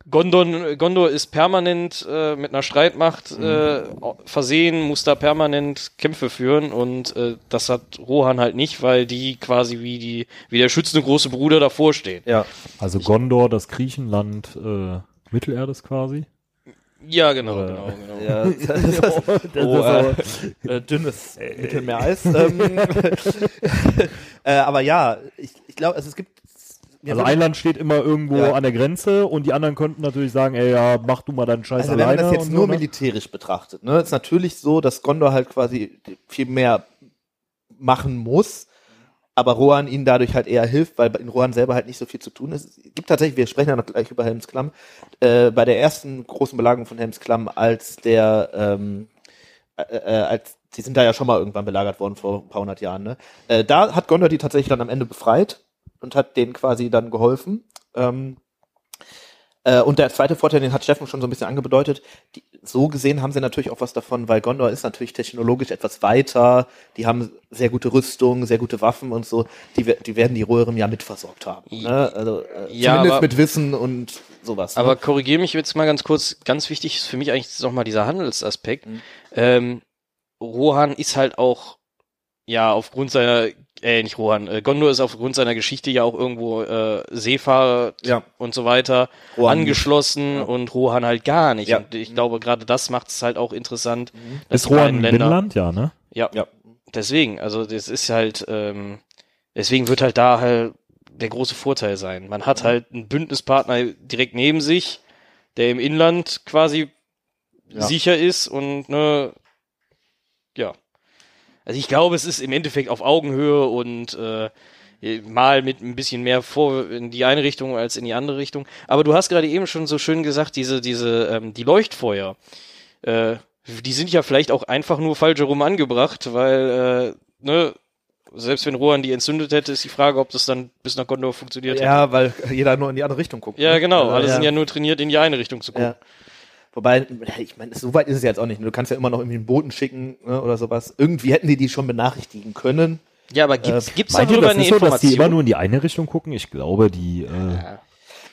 Gondor, Gondor ist permanent äh, mit einer Streitmacht äh, versehen, muss da permanent Kämpfe führen und äh, das hat Rohan halt nicht, weil die quasi wie die wie der schützende große Bruder davor stehen. ja. Also Gondor, das Griechenland äh, Mittelerdes quasi. Ja, genau, Oder- genau, genau. Ja, das ist, oh, äh, äh, dünnes Mittelmeereis. Ähm, äh, aber ja, ich, ich glaube, also es gibt. Mir Also ein Land steht immer irgendwo Ja. an der Grenze und die anderen könnten natürlich sagen, ey, ja, mach du mal deinen Scheiß Also wenn alleine. man das jetzt nur so, ne? militärisch betrachtet, ne, ist natürlich so, dass Gondor halt quasi viel mehr machen muss, aber Rohan ihnen dadurch halt eher hilft, weil in Rohan selber halt nicht so viel zu tun ist. Es gibt tatsächlich, wir sprechen ja noch gleich über Helmsklamm, äh, bei der ersten großen Belagerung von Helmsklamm, als der, ähm, äh, äh, als die sind da ja schon mal irgendwann belagert worden vor ein paar hundert Jahren, ne? Äh, da hat Gondor die tatsächlich dann am Ende befreit und hat denen quasi dann geholfen. Ähm, äh, und der zweite Vorteil, den hat Steffen schon so ein bisschen angedeutet, die, so gesehen haben sie natürlich auch was davon, weil Gondor ist natürlich technologisch etwas weiter, die haben sehr gute Rüstung, sehr gute Waffen und so, die, die werden die Röhren ja mitversorgt haben. Ne? Also äh, Ja, zumindest aber- mit Wissen und sowas. Aber ne? korrigiere mich jetzt mal ganz kurz. Ganz wichtig ist für mich eigentlich nochmal dieser Handelsaspekt. Mhm. Ähm, Rohan ist halt auch, ja, aufgrund seiner, äh, nicht Rohan, äh, Gondor ist aufgrund seiner Geschichte ja auch irgendwo äh, Seefahrer Ja. und so weiter Rohan angeschlossen Ja. und Rohan halt gar nicht. Ja. Und ich glaube, gerade das macht es halt auch interessant. dass Ist Rohan Länder- Binnenland? Ja, ne? Ja, Ja. deswegen, also das ist halt, ähm, deswegen wird halt da halt der große Vorteil sein. Man hat halt einen Bündnispartner direkt neben sich, der im Inland quasi Ja. sicher ist und ne. Also ich glaube, es ist im Endeffekt auf Augenhöhe und äh, mal mit ein bisschen mehr vor in die eine Richtung als in die andere Richtung. Aber du hast gerade eben schon so schön gesagt, diese, diese, ähm, die Leuchtfeuer, äh, die sind ja vielleicht auch einfach nur falsch herum angebracht, weil, äh, ne, selbst wenn Rohan die entzündet hätte, ist die Frage, ob das dann bis nach Gondor funktioniert hätte. Ja, weil jeder nur in die andere Richtung guckt. Ja, ne? genau. Also, Alle sind ja nur trainiert, in die eine Richtung zu gucken. Ja. Wobei, ich meine, so weit ist es jetzt auch nicht. Du kannst ja immer noch irgendwie einen Boten schicken ne, oder sowas. Irgendwie hätten die die schon benachrichtigen können. Ja, aber gibt's, gibt's Meint ihr, darüber das eine ist so, dass die immer Information? nur in die eine Richtung gucken? Ich glaube, die, äh,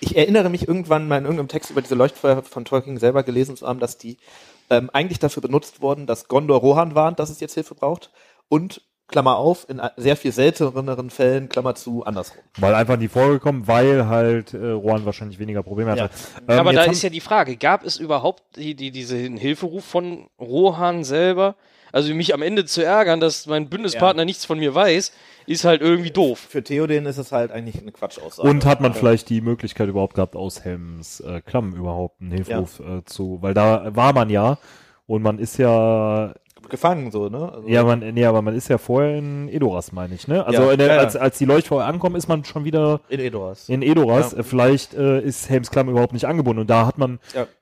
Ich erinnere mich irgendwann mal in irgendeinem Text über diese Leuchtfeuer von Tolkien selber gelesen zu haben, dass die ähm, eigentlich dafür benutzt wurden, dass Gondor Rohan warnt, dass es jetzt Hilfe braucht. Und, Klammer auf, in sehr viel selteneren Fällen, Klammer zu, andersrum. weil einfach nie vorgekommen, weil halt äh, Rohan wahrscheinlich weniger Probleme hatte. Ähm, aber da ist ja die Frage, gab es überhaupt die, die, diesen Hilferuf von Rohan selber? Also mich am Ende zu ärgern, dass mein Bündnispartner nichts von mir weiß, ist halt irgendwie doof. Für Theoden ist es halt eigentlich eine Quatschaussage. Und hat man vielleicht die Möglichkeit überhaupt gehabt, aus Helms äh, Klamm überhaupt einen Hilferuf äh, zu, weil da war man ja und man ist ja, gefangen so, ne? Also, ja man, nee, aber man ist ja vorher in Edoras, meine ich, ne? Also Ja, der, ja, ja. als, als die Leuchtfeuer ankommen, ist man schon wieder in Edoras. in Edoras. Vielleicht äh, ist Helms Klamm überhaupt nicht angebunden und da hat man,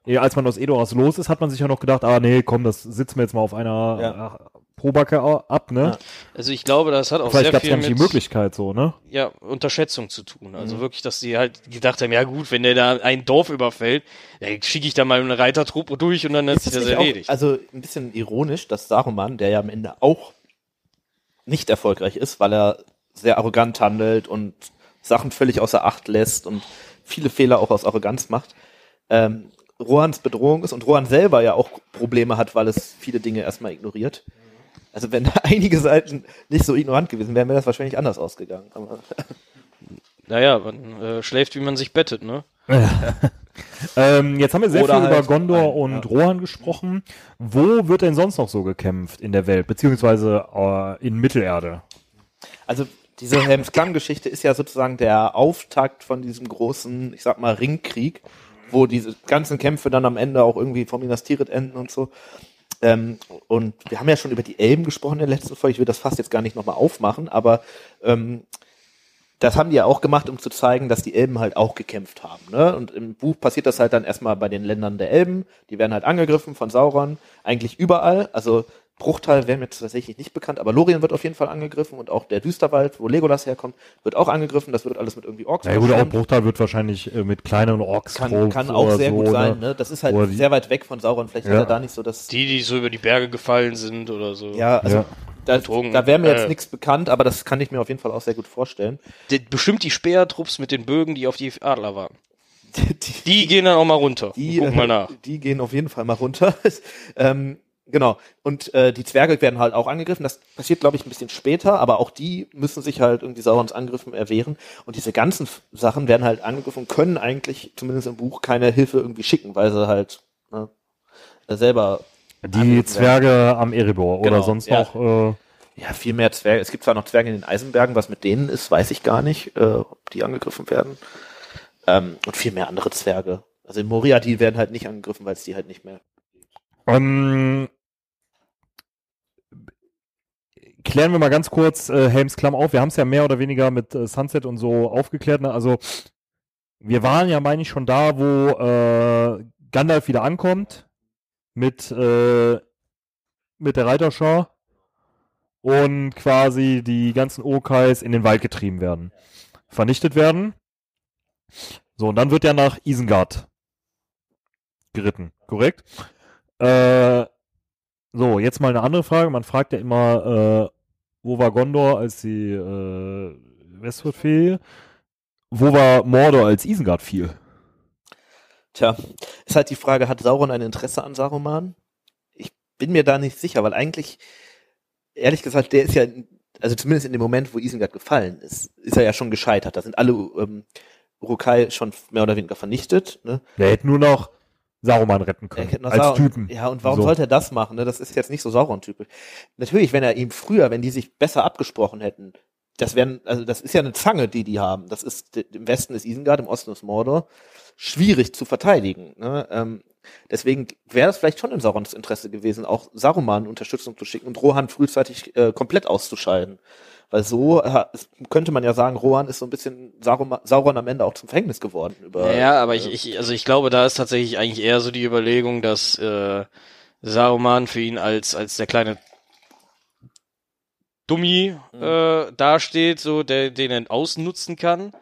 äh, als man aus Edoras los ist, hat man sich ja noch gedacht, ah nee, komm, das sitzen wir jetzt mal auf einer Ja. äh, Probacke ab, ne? Ja. Also ich glaube, das hat auch Vielleicht sehr gab es viel mit die Möglichkeit so, ne? ja, Unterschätzung zu tun. Also Mhm. wirklich, dass die halt gedacht haben, ja gut, wenn der da ein Dorf überfällt, dann schicke ich da mal eine Reitertruppe durch und dann hat Ist sich das erledigt. Auch, also ein bisschen ironisch, dass Saruman, der ja am Ende auch nicht erfolgreich ist, weil er sehr arrogant handelt und Sachen völlig außer Acht lässt und viele Fehler auch aus Arroganz macht, ähm, Rohans Bedrohung ist und Rohan selber ja auch Probleme hat, weil es viele Dinge erstmal ignoriert. Also wenn da einige Seiten nicht so ignorant gewesen wären, wäre das wahrscheinlich anders ausgegangen. Aber naja, man äh, schläft, wie man sich bettet, ne? Ähm, jetzt haben wir sehr Oder viel halt über Gondor ein- und ja. Rohan gesprochen. Wo wird denn sonst noch so gekämpft in der Welt, beziehungsweise äh, in Mittelerde? Also diese Helms-Klamm-Geschichte ist ja sozusagen der Auftakt von diesem großen, ich sag mal, Ringkrieg, wo diese ganzen Kämpfe dann am Ende auch irgendwie vom Minas Tirith enden und so. Ähm, und wir haben ja schon über die Elben gesprochen in der letzten Folge. Ich will das fast jetzt gar nicht nochmal aufmachen, aber ähm, das haben die ja auch gemacht, um zu zeigen, dass die Elben halt auch gekämpft haben. Ne? Und im Buch passiert das halt dann erstmal bei den Ländern der Elben. Die werden halt angegriffen von Sauron, eigentlich überall. Also Bruchteil wäre mir tatsächlich nicht bekannt, aber Lorien wird auf jeden Fall angegriffen und auch der Düsterwald, wo Legolas herkommt, wird auch angegriffen. Das wird alles mit irgendwie Orks Ja gut, auch. Bruchteil wird wahrscheinlich äh, mit kleineren Orks kann, kann auch sehr so, gut ne? sein. Ne? Das ist halt die- sehr weit weg von Sauron. Vielleicht Ja. hat er da nicht so das... Die, die so über die Berge gefallen sind oder so. ja, also Ja. da, da wäre mir jetzt Äh. nichts bekannt, aber das kann ich mir auf jeden Fall auch sehr gut vorstellen. Die, bestimmt die Speertrupps mit den Bögen, die auf die Adler waren. Die, Die gehen dann auch mal runter. die, Guck mal nach. äh, die gehen auf jeden Fall mal runter. ähm, genau. Und äh, die Zwerge werden halt auch angegriffen. Das passiert, glaube ich, ein bisschen später, aber auch die müssen sich halt irgendwie Saurons Angriffen erwehren. Und diese ganzen Sachen werden halt angegriffen und können eigentlich, zumindest im Buch, keine Hilfe irgendwie schicken, weil sie halt ne, äh, selber Die Zwerge am Erebor oder Genau, sonst ja. noch. Äh, Ja, viel mehr Zwerge. Es gibt zwar noch Zwerge in den Eisenbergen, was mit denen ist, weiß ich gar nicht, äh, ob die angegriffen werden. Ähm, und viel mehr andere Zwerge. Also in Moria, die werden halt nicht angegriffen, weil es die halt nicht mehr. ähm, klären wir mal ganz kurz äh, Helms Klamm auf. Wir haben es ja mehr oder weniger mit äh, Sunset und so aufgeklärt. Ne? Also wir waren ja, meine ich, schon da, wo äh, Gandalf wieder ankommt mit, äh, mit der Reiterschar und quasi die ganzen Okais in den Wald getrieben werden. Vernichtet werden. So, und dann wird er nach Isengard geritten, korrekt? Äh, so, jetzt mal eine andere Frage. Man fragt ja immer, äh, wo war Gondor, als die äh, Westwood fiel? Wo war Mordor, als Isengard fiel? Tja, ist halt die Frage, hat Sauron ein Interesse an Saruman? Ich bin mir da nicht sicher, weil eigentlich, ehrlich gesagt, der ist ja, also zumindest in dem Moment, wo Isengard gefallen ist, ist er ja schon gescheitert. Da sind alle ähm, Urukai schon mehr oder weniger vernichtet. Ne? Der hätte nur noch Saruman retten können. als Sauron. Typen. Ja, und warum So. sollte er das machen? Ne? Das ist jetzt nicht so Sauron-typisch. Natürlich, wenn er ihm früher, wenn die sich besser abgesprochen hätten, das wären, also das ist ja eine Zange, die die haben. Das ist im Westen ist Isengard, im Osten ist Mordor. Schwierig zu verteidigen. Ne? Ähm, deswegen wäre es vielleicht schon in Saurons Interesse gewesen, auch Saruman Unterstützung zu schicken und Rohan frühzeitig äh, komplett auszuscheiden. Weil so äh, könnte man ja sagen, Rohan ist so ein bisschen Sauron, am Ende auch zum Verhängnis geworden. Über, Ja, aber ich, äh, ich, also ich glaube, da ist tatsächlich eigentlich eher so die Überlegung, dass äh, Saruman für ihn als als der kleine Dummi Mhm. äh, dasteht, so der den er ausnutzen kann,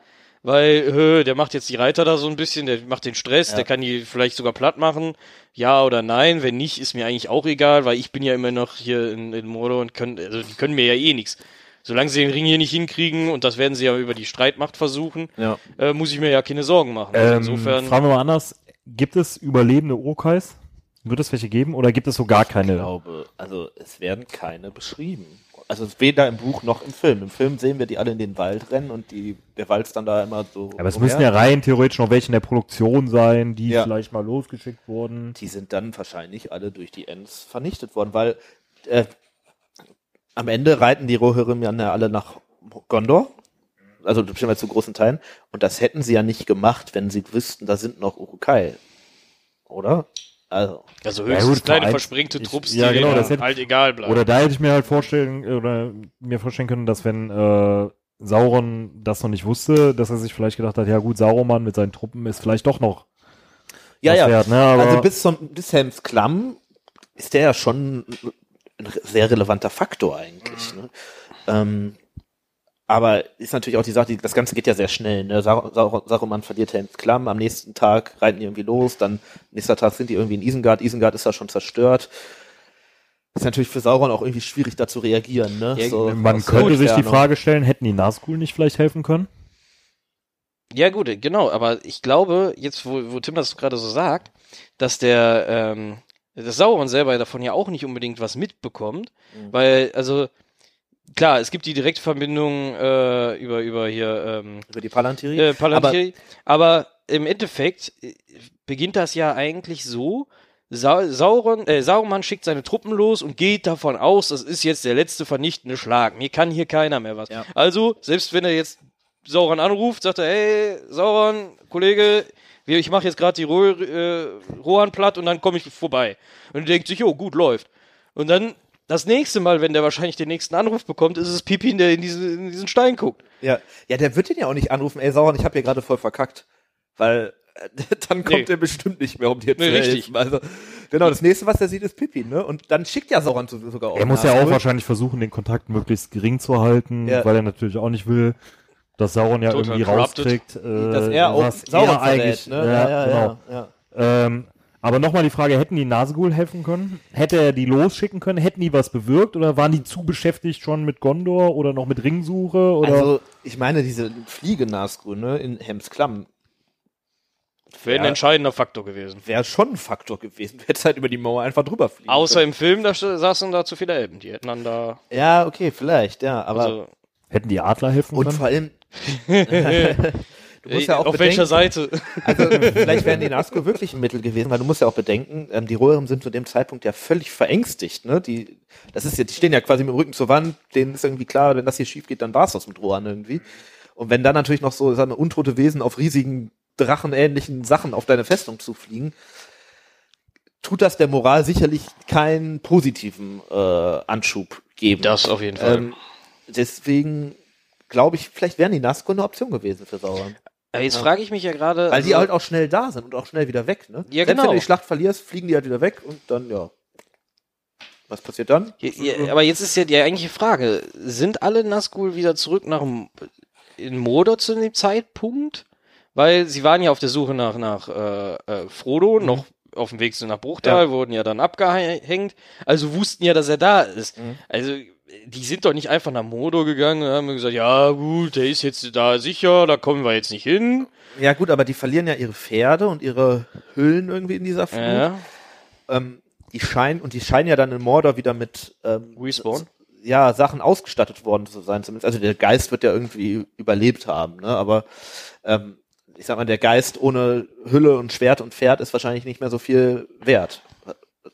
weil hö, der macht jetzt die Reiter da so ein bisschen, der macht den Stress, Ja. der kann die vielleicht sogar platt machen, ja oder nein, wenn nicht, ist mir eigentlich auch egal, weil ich bin ja immer noch hier in, in Mordor und können, also die können mir ja eh nichts. Solange sie den Ring hier nicht hinkriegen, und das werden sie ja über die Streitmacht versuchen, ja. äh, muss ich mir ja keine Sorgen machen. Also Ähm, insofern. fragen wir mal anders. Gibt es überlebende Urukais? Wird es welche geben oder gibt es so gar keine? Ich glaube, also es werden keine beschrieben. Also weder im Buch noch im Film. Im Film sehen wir die alle in den Wald rennen und die, der Wald ist dann da immer so. Aber es umher. müssen ja rein theoretisch noch welche in der Produktion sein, die Ja. vielleicht mal losgeschickt wurden. Die sind dann wahrscheinlich alle durch die Ents vernichtet worden, weil äh, am Ende reiten die Rohirrim ja alle nach Gondor. Also bestimmt zu großen Teilen. Und das hätten sie ja nicht gemacht, wenn sie wüssten, da sind noch Urukai. Oder? Also. Also Ja, höchstens gut, kleine ich- Trupps, ja, die genau, das hätte- halt egal bleiben. Oder da hätte ich mir halt vorstellen, oder mir vorstellen können, dass wenn äh, Sauron das noch nicht wusste, dass er sich vielleicht gedacht hat, ja gut, Sauroman mit seinen Truppen ist vielleicht doch noch Ja, ja. wert, ne? Aber also bis zum bis Helms Klamm ist der ja schon ein sehr relevanter Faktor eigentlich. Ne? Ähm, aber ist natürlich auch die Sache, die, das Ganze geht ja sehr schnell. Ne? Saruman verliert Helms Klamm, am nächsten Tag reiten die irgendwie los, dann nächster Tag sind die irgendwie in Isengard, Isengard ist ja schon zerstört. Ist natürlich für Sauron auch irgendwie schwierig, da zu reagieren. Ne? Ja, man aus könnte sich die. Frage stellen, hätten die Nazgul nicht vielleicht helfen können? Ja, gut, genau, aber ich glaube, jetzt, wo, wo Tim das gerade so sagt, dass der, ähm, das Sauron selber davon ja auch nicht unbedingt was mitbekommt, Mhm. weil, also, klar, es gibt die Direktverbindung äh, über, über hier, ähm, Über die Palantiri. äh, Palantiri, aber, im Endeffekt äh, beginnt das ja eigentlich so, Sa Sauron, äh, Sauron schickt seine Truppen los und geht davon aus, das ist jetzt der letzte vernichtende Schlag. Mir kann hier keiner mehr was. Ja. Also, selbst wenn er jetzt Sauron anruft, sagt er, hey, Sauron, Kollege, ich mache jetzt gerade die Roh äh, Rohan platt und dann komme ich vorbei. Und er denkt sich, jo, gut, läuft. Und dann das nächste Mal, wenn der wahrscheinlich den nächsten Anruf bekommt, ist es Pipin, der in, diese, in diesen Stein guckt. Ja, ja, der wird den ja auch nicht anrufen, ey Sauron, ich habe hier gerade voll verkackt. Weil äh, dann kommt Nee. er bestimmt nicht mehr, um dir zu Nee, richtig. helfen. Also, genau, das nächste, was er sieht, ist Pippin, ne? Und dann schickt ja Sauron zu- sogar auch. Er muss ja auch Nazgul. wahrscheinlich versuchen, den Kontakt möglichst gering zu halten, Ja. weil er natürlich auch nicht will, dass Sauron ja Total irgendwie corrupted. rauskriegt, äh, dass er auch was Sauron er eigentlich, verrät, ne? ja, Ja, ja, genau. ja, ja. Ähm, aber nochmal die Frage, hätten die Nazgul helfen können? Hätte er die losschicken können? Hätten die was bewirkt? Oder waren die zu beschäftigt schon mit Gondor oder noch mit Ringsuche? Oder? Also, ich meine, diese Fliege Nazgul, ne, in Hems Klamm, Wäre ein entscheidender Faktor gewesen. wäre schon ein Faktor gewesen. Du hättest halt über die Mauer einfach drüber fliegen Außer können. im Film, da saßen da zu viele Elben. Die hätten dann da. Ja, okay, vielleicht, ja, aber. Also, hätten die Adler helfen und können? vor allem. du musst ja auch auf bedenken, welcher Seite? Also vielleicht wären die Nazgul wirklich ein Mittel gewesen, weil du musst ja auch bedenken, ähm, die Rohirrim sind zu dem Zeitpunkt ja völlig verängstigt, ne? Die, das ist ja, die stehen ja quasi mit dem Rücken zur Wand, denen ist irgendwie klar, wenn das hier schief geht, dann war's das mit Rohan irgendwie. Und wenn dann natürlich noch so sagen wir, untote Wesen auf riesigen drachenähnlichen Sachen auf deine Festung zufliegen, tut das der Moral sicherlich keinen positiven äh, Anschub geben. Das auf jeden Fall. ähm, deswegen glaube ich, vielleicht wären die Nazgul eine Option gewesen für Sauron. Aber jetzt frage ich mich ja gerade. Weil die also- halt auch schnell da sind und auch schnell wieder weg, ne? Ja, Selbst genau. wenn du die Schlacht verlierst, fliegen die halt wieder weg und dann, ja. Was passiert dann? Ja, ja, aber jetzt ist ja die eigentliche Frage: Sind alle Nazgul wieder zurück nach in Mordor zu dem Zeitpunkt? Weil sie waren ja auf der Suche nach, nach äh, äh, Frodo, noch auf dem Weg zu nach Bruchtal, Ja. wurden ja dann abgehängt, also wussten ja, dass er da ist. Mhm. Also, die sind doch nicht einfach nach Mordor gegangen und haben gesagt, ja gut, der ist jetzt da sicher, da kommen wir jetzt nicht hin. Ja, gut, aber die verlieren ja ihre Pferde und ihre Hüllen irgendwie in dieser Flut. Ja. Ähm, die scheinen, und die scheinen ja dann in Mordor wieder mit, ähm, Respawn. ja, Sachen ausgestattet worden zu sein, zumindest. Also der Geist wird ja irgendwie überlebt haben, ne? Aber, ähm, ich sag mal, der Geist ohne Hülle und Schwert und Pferd ist wahrscheinlich nicht mehr so viel wert.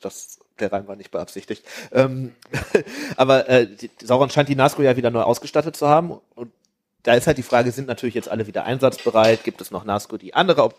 Das, der Reim war nicht beabsichtigt. Ähm, aber äh, die, Sauron scheint die Nazgul ja wieder neu ausgestattet zu haben. Und da ist halt die Frage, sind natürlich jetzt alle wieder einsatzbereit? Gibt es noch Nazgul, die andere Auf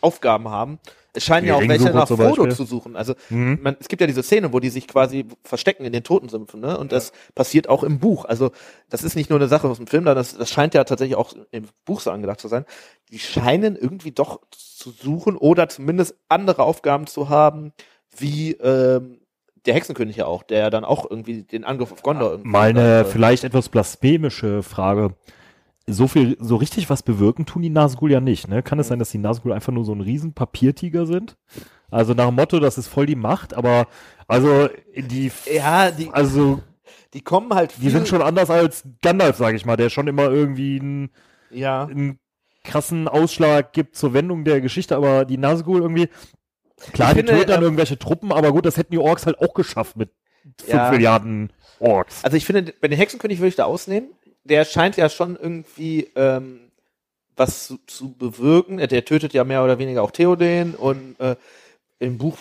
Aufgaben haben? Es scheinen Die ja auch welche nach Frodo Beispiel. zu suchen. Also Mhm. man, es gibt ja diese Szene, wo die sich quasi verstecken in den Totensümpfen, ne? Und das passiert auch im Buch. Also das ist nicht nur eine Sache aus dem Film, da das, das scheint ja tatsächlich auch im Buch so angedacht zu sein. Die scheinen irgendwie doch zu suchen oder zumindest andere Aufgaben zu haben, wie ähm, der Hexenkönig ja auch, der dann auch irgendwie den Angriff auf Gondor irgendwie Mal eine äh, vielleicht etwas blasphemische Frage. So viel, so richtig was bewirken tun die Nazgul ja nicht, ne? Kann es sein, dass die Nazgul einfach nur so ein riesen Papiertiger sind? Also nach dem Motto, das ist voll die Macht, aber also die, ja, die, also die kommen halt die sind schon anders als Gandalf, sage ich mal, der schon immer irgendwie einen, ja, einen krassen Ausschlag gibt zur Wendung der Geschichte, aber die Nazgul irgendwie, klar, Ich die töten dann ähm, irgendwelche Truppen, aber gut, das hätten die Orks halt auch geschafft mit fünf Ja. Milliarden Orks. Also ich finde, bei den Hexenkönig würde ich da ausnehmen. Der scheint ja schon irgendwie ähm, was zu, zu bewirken. Der tötet ja mehr oder weniger auch Theoden und äh, im Buch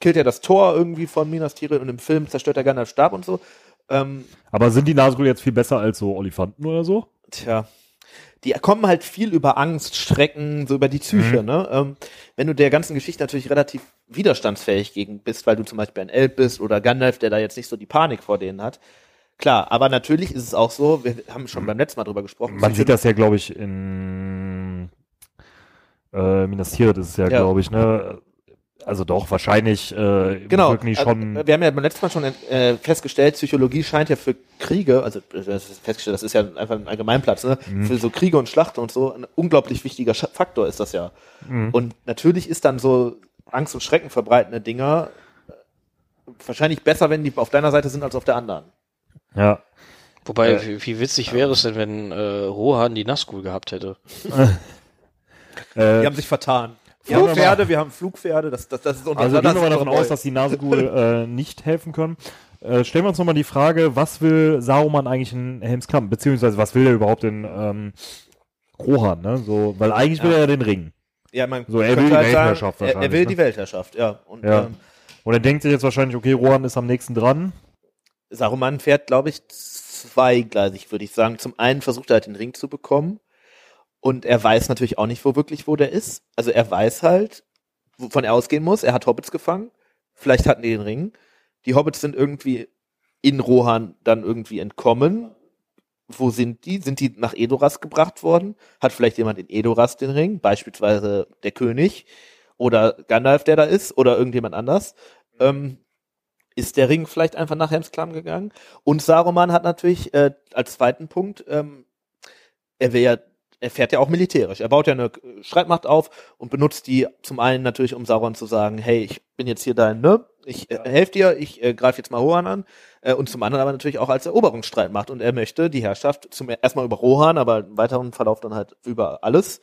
killt er das Tor irgendwie von Minas Tirith und im Film zerstört er Gandalf Stab und so. Ähm, Aber sind die Nazgul jetzt viel besser als so Olifanten oder so? Tja. Die kommen halt viel über Angst, Schrecken, so über die Psyche, Mhm. ne? Ähm, wenn du der ganzen Geschichte natürlich relativ widerstandsfähig gegen bist, weil du zum Beispiel ein Elb bist oder Gandalf, der da jetzt nicht so die Panik vor denen hat. Klar, aber natürlich ist es auch so, wir haben schon beim letzten Mal drüber gesprochen. Man sieht das ja, glaube ich, in äh, Minas Tirith ist es ja, Ja. glaube ich, ne? Also doch, wahrscheinlich äh, Genau. also, schon. wir haben ja beim letzten Mal schon äh, festgestellt, Psychologie scheint ja für Kriege, also äh, das ist festgestellt, das ist ja einfach ein Allgemeinplatz, ne? Mhm. Für so Kriege und Schlachten und so ein unglaublich wichtiger Faktor ist das ja. Mhm. Und natürlich ist dann so Angst und Schrecken verbreitende Dinger äh, wahrscheinlich besser, wenn die auf deiner Seite sind als auf der anderen. ja. Wobei, Äh, wie, wie witzig wäre es denn, wenn äh, Rohan die Nazgul gehabt hätte? Äh, Die haben sich vertan. Haben wir haben Flugpferde, das, das, das ist unser Also gehen wir mal davon aus, dass die Nazgul äh, nicht helfen können. Äh, stellen wir uns nochmal die Frage, was will Saruman eigentlich in Helmsklamm? Beziehungsweise was will er überhaupt in ähm, Rohan, ne? So, weil eigentlich will Ja. er ja den Ring. Ja, man So, er will die halt Weltherrschaft sagen, er, er will wahrscheinlich, die ne? Weltherrschaft, ja. Und Ja. Ähm, Und er denkt sich jetzt wahrscheinlich, okay, Rohan ist am nächsten dran. Saruman fährt, glaube ich, zweigleisig, würde ich sagen. Zum einen versucht er halt den Ring zu bekommen. Und er weiß natürlich auch nicht, wo wirklich, wo der ist. Also er weiß halt, wovon er ausgehen muss. Er hat Hobbits gefangen. Vielleicht hatten die den Ring. Die Hobbits sind irgendwie in Rohan dann irgendwie entkommen. Wo sind die? Sind die nach Edoras gebracht worden? Hat vielleicht jemand in Edoras den Ring? Beispielsweise der König oder Gandalf, der da ist oder irgendjemand anders. Ähm, ist der Ring vielleicht einfach nach Helmsklamm gegangen? Und Saruman hat natürlich äh, als zweiten Punkt, ähm, er will ja, er fährt ja auch militärisch. Er baut ja eine Streitmacht auf und benutzt die zum einen natürlich, um Sauron zu sagen, hey, ich bin jetzt hier dein, ne? Ich äh, helfe dir, ich äh, greife jetzt mal Rohan an. Äh, und zum anderen aber natürlich auch als Eroberungsstreitmacht. Und er möchte die Herrschaft zum erstmal über Rohan, aber im weiteren Verlauf dann halt über alles.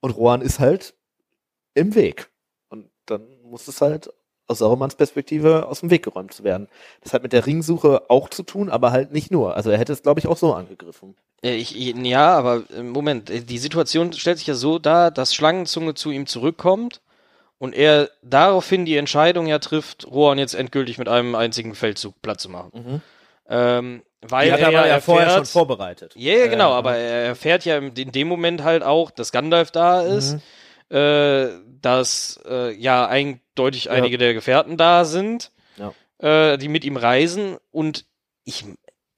Und Rohan ist halt im Weg. Und dann muss es halt aus Sarumans Perspektive aus dem Weg geräumt zu werden. Das hat mit der Ringsuche auch zu tun, aber halt nicht nur. Also er hätte es, glaube ich, auch so angegriffen. Äh, Ich, ich- ja, aber äh, Moment, äh, die Situation stellt sich ja so dar, dass Schlangenzunge zu ihm zurückkommt und er daraufhin die Entscheidung ja trifft, Rohan jetzt endgültig mit einem einzigen Feldzug platt zu machen. Ähm, weil Die hat er ja aber ja vorher schon erfährt, vorbereitet. ja, ja, genau, Äh, aber er erfährt ja in in dem Moment halt auch, dass Gandalf da ist, Mhm. Äh, dass äh, ja eindeutig einige der Gefährten da sind, äh, die mit ihm reisen und ich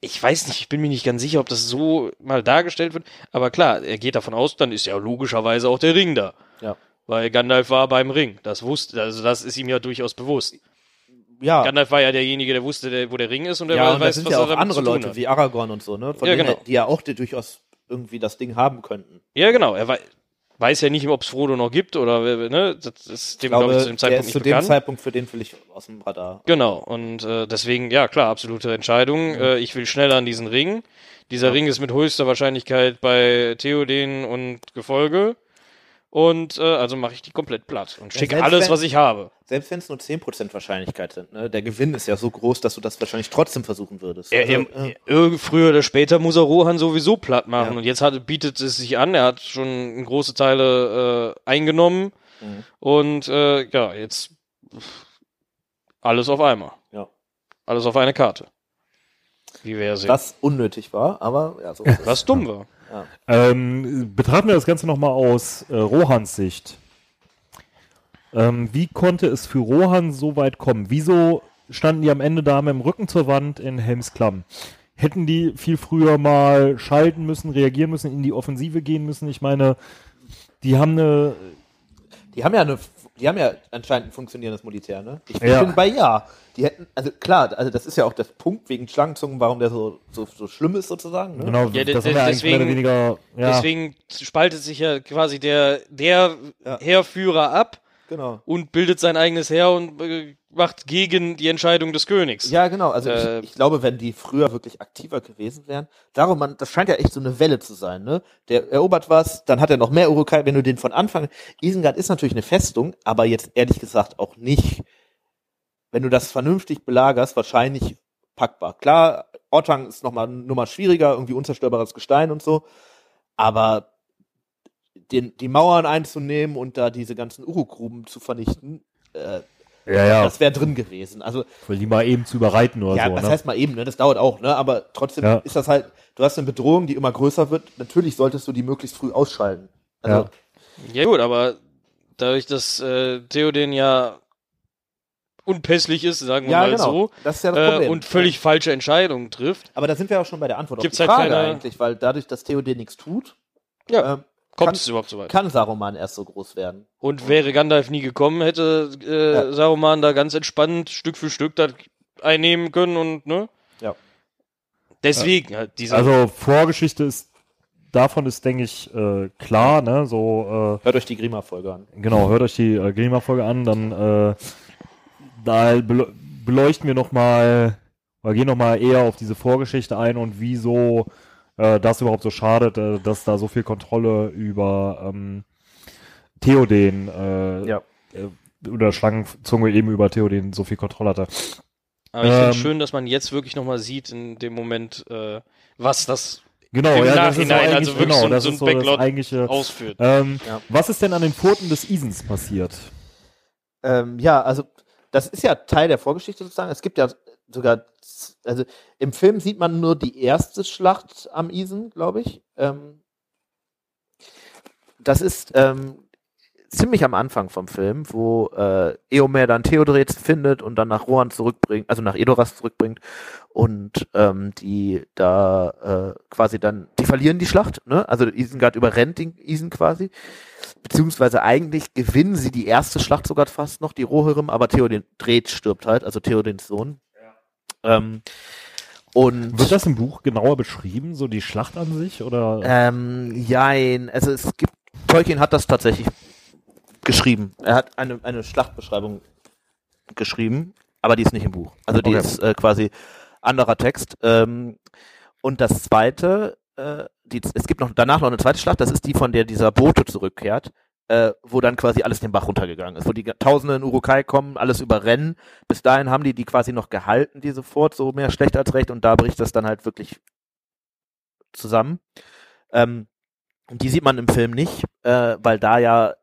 ich weiß nicht, ich bin mir nicht ganz sicher, ob das so mal dargestellt wird, aber klar, er geht davon aus, dann ist ja logischerweise auch der Ring da. Ja. Weil Gandalf war beim Ring. Das wusste, also das ist ihm ja durchaus bewusst. Ja, Gandalf war ja derjenige, der wusste, der, wo der Ring ist und der ja weiß, und das sind was ja auch andere Leute wie Aragorn und so, ne? Von Ja, denen, genau. die ja auch die durchaus irgendwie das Ding haben könnten. Ja, genau. Er wei weiß ja nicht, ob es Frodo noch gibt oder ne, das ist dem glaube ich zu dem der Zeitpunkt ist nicht zu dem bekannt. Zeitpunkt für den völlig aus dem Radar. Genau, und äh, deswegen, ja klar, absolute Entscheidung. Äh, ich will schneller an diesen Ring. Dieser Ring ist mit höchster Wahrscheinlichkeit bei Theoden und Gefolge. Und äh, also mache ich die komplett platt und Ja, schicke selbst alles, wenn- was ich habe. Selbst wenn es nur 10% Wahrscheinlichkeit sind, ne? Der Gewinn ist ja so groß, dass du das wahrscheinlich trotzdem versuchen würdest. Er, Also, er, irg- früher oder später muss er Rohan sowieso platt machen. Ja. Und jetzt hat, bietet es sich an. Er hat schon große Teile äh, eingenommen. Mhm. Und äh, ja, jetzt alles auf einmal. Ja. Alles auf eine Karte. Wie wir ja sehen. was unnötig war, aber ja, so was dumm war. Ähm, betrachten wir das Ganze nochmal aus äh, Rohans Sicht. Ähm, wie konnte es für Rohan so weit kommen? Wieso standen die am Ende da mit dem Rücken zur Wand in Helmsklamm? Hätten die viel früher mal schalten müssen, reagieren müssen, in die Offensive gehen müssen? Ich meine, die haben eine. Die haben ja eine, die haben ja anscheinend ein funktionierendes Militär, ne? Ich Ja. bin bei ja. Die hätten, also klar, also das ist ja auch der Punkt wegen Schlangenzungen, warum der so, so, so schlimm ist sozusagen, ne? Genau, Ja, das oder deswegen- weniger. Ja, Deswegen spaltet sich ja quasi der, der Ja. Heerführer ab Genau. und bildet sein eigenes Heer und äh, macht gegen die Entscheidung des Königs. Ja, genau. Also Äh, ich, ich glaube, wenn die früher wirklich aktiver gewesen wären, darum, man, das scheint ja echt so eine Welle zu sein, ne? Der erobert was, dann hat er noch mehr Urukai, wenn du den von Anfang, Isengard ist natürlich eine Festung, aber jetzt ehrlich gesagt auch nicht, wenn du das vernünftig belagerst, wahrscheinlich packbar. Klar, Ortang ist nochmal eine Nummer schwieriger, irgendwie unzerstörbares Gestein und so, aber den, die Mauern einzunehmen und da diese ganzen Urukgruben zu vernichten, äh, Ja, ja. Das wäre drin gewesen. Also Für die mal eben zu überreiten oder ja, so. was ne? heißt mal eben, ne? Das dauert auch, ne? Aber trotzdem Ja. ist das halt, du hast eine Bedrohung, die immer größer wird. Natürlich solltest du die möglichst früh ausschalten. Also, Ja. Ja gut, aber dadurch, dass äh, Theoden ja unpässlich ist, sagen wir ja, mal genau. so, das ist ja das äh, Problem. und völlig falsche Entscheidungen trifft, Aber da sind wir auch schon bei der Antwort Gibt's auf die halt Frage keine- eigentlich, weil dadurch, dass Theoden nichts tut, Ja. ähm, kommt Kann- es überhaupt so weit. kann Saruman erst so groß werden. Und wäre Gandalf nie gekommen, hätte äh, Ja. Saruman da ganz entspannt Stück für Stück das einnehmen können und ne? Ja. Deswegen halt dieser Also Vorgeschichte ist, davon ist, denke ich, äh, klar, ne? So, Hört euch die Grima-Folge an. äh, genau, hört euch die äh, Grima-Folge an, dann äh, da bele- beleuchten wir nochmal, oder gehen nochmal eher auf diese Vorgeschichte ein und wieso äh, das überhaupt so schadet, äh, dass da so viel Kontrolle über ähm, Theoden äh, Ja. äh, oder Schlangenzunge eben über Theoden so viel Kontrolle hatte. Aber ich finde Ähm, schön, dass man jetzt wirklich nochmal sieht in dem Moment, äh, was das Genau, Im ja, das ist so Nachhinein, eigentlich, also wirklich genau, so- das so ein ist so das Backlot eigentliche. ausführt. Ähm, Ja. Was ist denn an den Pfoten des Isens passiert? Ähm, ja, also das ist ja Teil der Vorgeschichte sozusagen. Es gibt ja sogar, also im Film sieht man nur die erste Schlacht am Isen, glaube ich. Ähm, das ist ähm, ziemlich am Anfang vom Film, wo äh, Eomer dann Theodred findet und dann nach Rohan zurückbringt, also nach Edoras zurückbringt und ähm, die da äh, quasi dann, die verlieren die Schlacht, ne? Also Isengard überrennt den Isen quasi beziehungsweise eigentlich gewinnen sie die erste Schlacht sogar fast noch, die Rohirrim, aber Theoden Dred stirbt halt, also Theodens Sohn. Ähm, und Wird das im Buch genauer beschrieben, so die Schlacht an sich? Oder? ähm, jein, also es gibt, Tolkien hat das tatsächlich geschrieben. Er hat eine, eine Schlachtbeschreibung geschrieben, aber die ist nicht im Buch. Also die Okay. ist äh, quasi anderer Text. Ähm, und das zweite, äh, die, es gibt noch danach noch eine zweite Schlacht, das ist die, von der dieser Bote zurückkehrt, äh, wo dann quasi alles den Bach runtergegangen ist, wo die Tausende in Urukai kommen, alles überrennen. Bis dahin haben die die quasi noch gehalten, diese Fort, so mehr schlecht als recht, und da bricht das dann halt wirklich zusammen. Ähm, und die sieht man im Film nicht, äh, weil da ja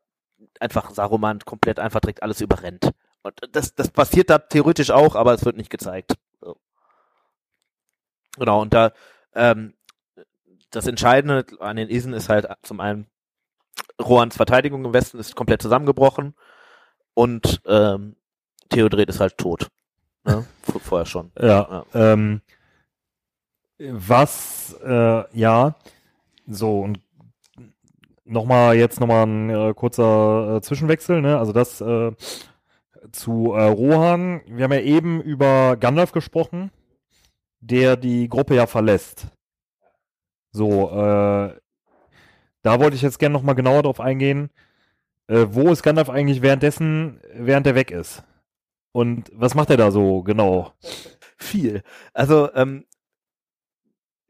einfach Saruman komplett einfach direkt alles überrennt. Und das, das passiert da theoretisch auch, aber es wird nicht gezeigt. Genau, und da ähm, das Entscheidende an den Isen ist halt zum einen Rohans Verteidigung im Westen ist komplett zusammengebrochen und ähm, Theodred ist halt tot. Ne? Vor- Vorher schon. Ja. Ähm, was, äh, ja, so und nochmal jetzt nochmal ein äh, kurzer äh, Zwischenwechsel, ne? Also das äh, zu äh, Rohan. Wir haben ja eben über Gandalf gesprochen, der die Gruppe ja verlässt. So, äh, da wollte ich jetzt gerne nochmal genauer drauf eingehen. Äh, wo ist Gandalf eigentlich währenddessen, während er weg ist? Und was macht er da so genau? viel. Also, ähm,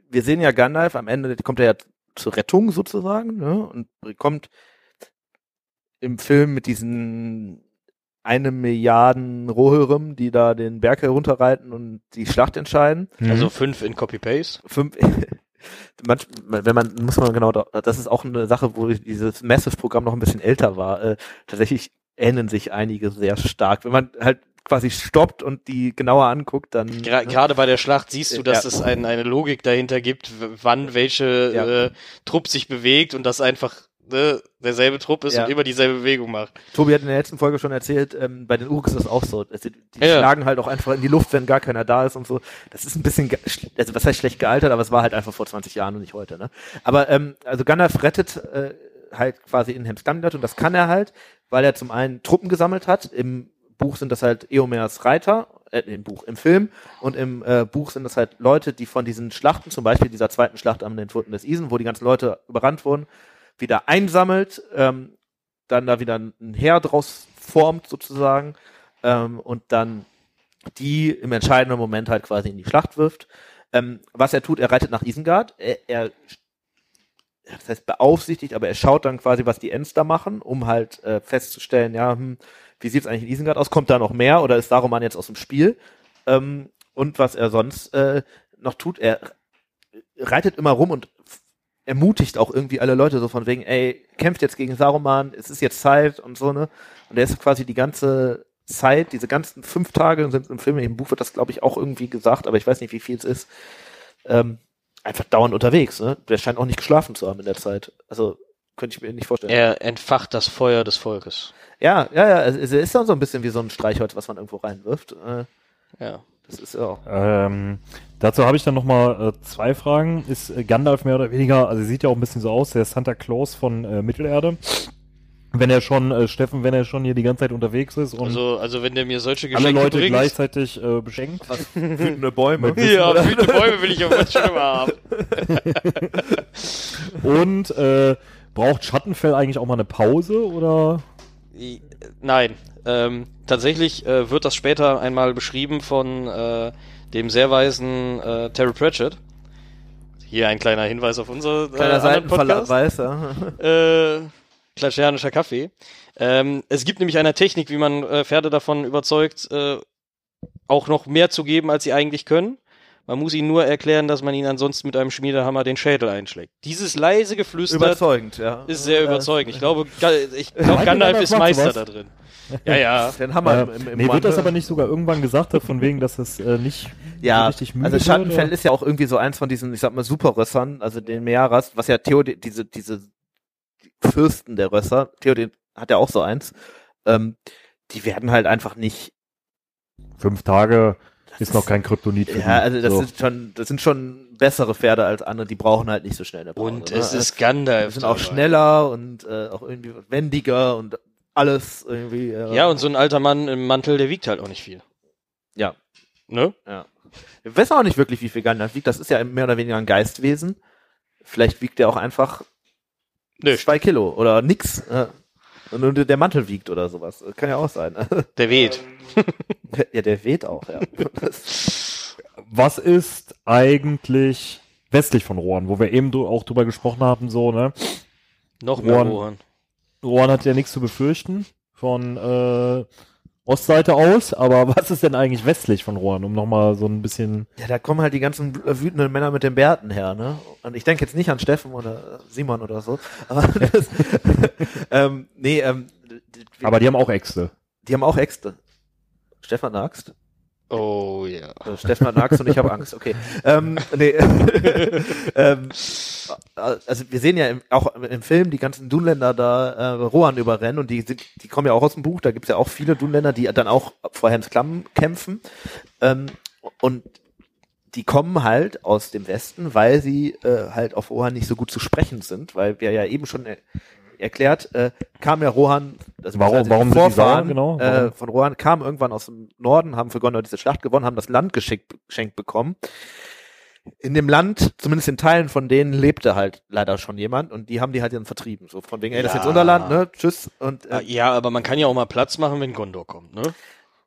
wir sehen ja Gandalf, am Ende kommt er ja zur Rettung sozusagen, ne? Und kommt im Film mit diesen eine Milliarden Rohirrim, die da den Berg herunterreiten und die Schlacht entscheiden. Also fünf in Copy-Paste. Fünf, manch, wenn man, muss man genau, da- das ist auch eine Sache, wo dieses Massive-Programm noch ein bisschen älter war. Äh, tatsächlich ähneln sich einige sehr stark. Wenn man halt quasi stoppt und die genauer anguckt, dann. Gra- ne? Gerade bei der Schlacht siehst du, dass Ja. es ein, eine Logik dahinter gibt, wann welche Ja. äh, Trupp sich bewegt und das einfach ne, derselbe Trupp ist Ja. und immer dieselbe Bewegung macht. Tobi hat in der letzten Folge schon erzählt, ähm, bei den Uruks ist das auch so. Also, die Ja. schlagen halt auch einfach in die Luft, wenn gar keiner da ist und so. Das ist ein bisschen, also was heißt schlecht gealtert, aber es war halt einfach vor 20 Jahren und nicht heute. Ne? Aber ähm, also Gandalf rettet äh, halt quasi in Hemskandlat und das kann er halt, weil er zum einen Truppen gesammelt hat. Im Buch sind das halt Eomers Reiter, äh, im Buch, im Film und im äh, Buch sind das halt Leute, die von diesen Schlachten, zum Beispiel dieser zweiten Schlacht am den Pfoten des Isen, wo die ganzen Leute überrannt wurden, wieder einsammelt, ähm, dann da wieder ein Heer draus formt sozusagen ähm, und dann die im entscheidenden Moment halt quasi in die Schlacht wirft. Ähm, was er tut, er reitet nach Isengard, er, er das heißt beaufsichtigt, aber er schaut dann quasi, was die da machen, um halt äh, festzustellen, ja, hm, wie sieht's eigentlich in Isengard aus? Kommt da noch mehr oder ist Saruman jetzt aus dem Spiel? Ähm, und was er sonst äh, noch tut, er reitet immer rum und ermutigt auch irgendwie alle Leute so von wegen, ey, kämpft jetzt gegen Saruman, es ist jetzt Zeit und so, ne? Und er ist quasi die ganze Zeit, diese ganzen fünf Tage sind im Film, im Buch wird das, glaube ich, auch irgendwie gesagt, aber ich weiß nicht, wie viel es ist, ähm, einfach dauernd unterwegs. Ne? Der scheint auch nicht geschlafen zu haben in der Zeit. Also könnte ich mir nicht vorstellen. Er entfacht das Feuer des Volkes. Ja, ja, ja. Also, es ist dann so ein bisschen wie so ein Streichholz, was man irgendwo reinwirft. Äh, Ja. Das ist ja auch. Ähm, dazu habe ich dann nochmal äh, zwei Fragen. Ist äh, Gandalf mehr oder weniger, also sieht ja auch ein bisschen so aus, der Santa Claus von äh, Mittelerde. Wenn er schon, äh, Steffen, wenn er schon hier die ganze Zeit unterwegs ist und Also, also wenn der mir solche alle Geschenke Leute bringt. gleichzeitig äh, beschenkt. Wütende Bäume. ja, wütende Bäume will ich aber schon immer haben. Und äh, braucht Schattenfell eigentlich auch mal eine Pause oder? I- Nein. Ähm, tatsächlich äh, wird das später einmal beschrieben von äh, dem sehr weisen äh, Terry Pratchett. Hier ein kleiner Hinweis auf unser äh, Kleiner Podcast. Seitenverweis, ja. äh, Kaffee. Ähm, es gibt nämlich eine Technik, wie man äh, Pferde davon überzeugt, äh, auch noch mehr zu geben, als sie eigentlich können. Man muss ihnen nur erklären, dass man ihnen ansonsten mit einem Schmiedehammer den Schädel einschlägt. Dieses leise Geflüster ja. ist sehr Äh, überzeugend. Ich glaube, Ga- ich glaube Gandalf ist Meister da drin. Ja, ja. Den Hammer Äh, im, im, im nee, wird das aber nicht sogar irgendwann gesagt, von wegen, dass es äh, nicht Ja, so richtig müde also Schattenfell wird, ist ja auch irgendwie so eins von diesen, ich sag mal, Superrössern, also den Mearas, was ja Theo, diese, diese Fürsten der Rösser, Theo den hat ja auch so eins, ähm, die werden halt einfach nicht, oder? Fünf Tage ist noch kein Kryptonit für ja, die. also das so. sind schon, das sind schon bessere Pferde als andere, die brauchen halt nicht so schnell eine Pause, Und ne? es ist Gandalf. die sind auch schneller und äh, auch irgendwie wendiger und alles irgendwie. Äh, Ja, und so ein alter Mann im Mantel, der wiegt halt auch nicht viel. Ja. Ne? Wir wissen auch nicht wirklich, wie viel Gandalf wiegt. Das ist ja mehr oder weniger ein Geistwesen. Vielleicht wiegt er auch einfach Nö, zwei Kilo oder nix. Äh, und nur der Mantel wiegt oder sowas. Kann ja auch sein. der weht. ja, der weht auch, ja. Was ist eigentlich westlich von Rohan, wo wir eben auch drüber gesprochen haben, so, ne? Noch mehr Rohan. Rohan. Rohan hat ja nichts zu befürchten von äh, Ostseite aus, aber was ist denn eigentlich westlich von Rohan, um nochmal so ein bisschen. ja, da kommen halt die ganzen wütenden Männer mit den Bärten her, ne? Und ich denke jetzt nicht an Steffen oder Simon oder so. Aber das, ähm, nee, ähm, die, Aber die haben auch Äxte. die haben auch Äxte. Stefan eine Axt? Oh ja. Äh, Steffen hat Axt und ich habe Angst, okay. Ähm, nee. ähm, also wir sehen ja im, auch im Film die ganzen Dunländer da äh, Rohan überrennen und die die kommen ja auch aus dem Buch, da gibt's ja auch viele Dunländer, die dann auch vor Hans Klamm kämpfen. Ähm, und die kommen halt aus dem Westen, weil sie äh, halt auf Rohan nicht so gut zu sprechen sind, weil wir ja eben schon er erklärt, äh, kam ja Rohan, also Warum- beziehungsweise warum die sind die Vorfahren sauer, genau? äh, Warum? von Rohan kamen irgendwann aus dem Norden, haben für Gondor diese Schlacht gewonnen, haben das Land geschickt, geschenkt bekommen. In dem Land, zumindest in Teilen von denen, lebte halt leider schon jemand und die haben die halt dann vertrieben. So von wegen, ey, das ist jetzt unser Land, ne? Tschüss. Und äh, Ja, aber man kann ja auch mal Platz machen, wenn Gondor kommt, ne?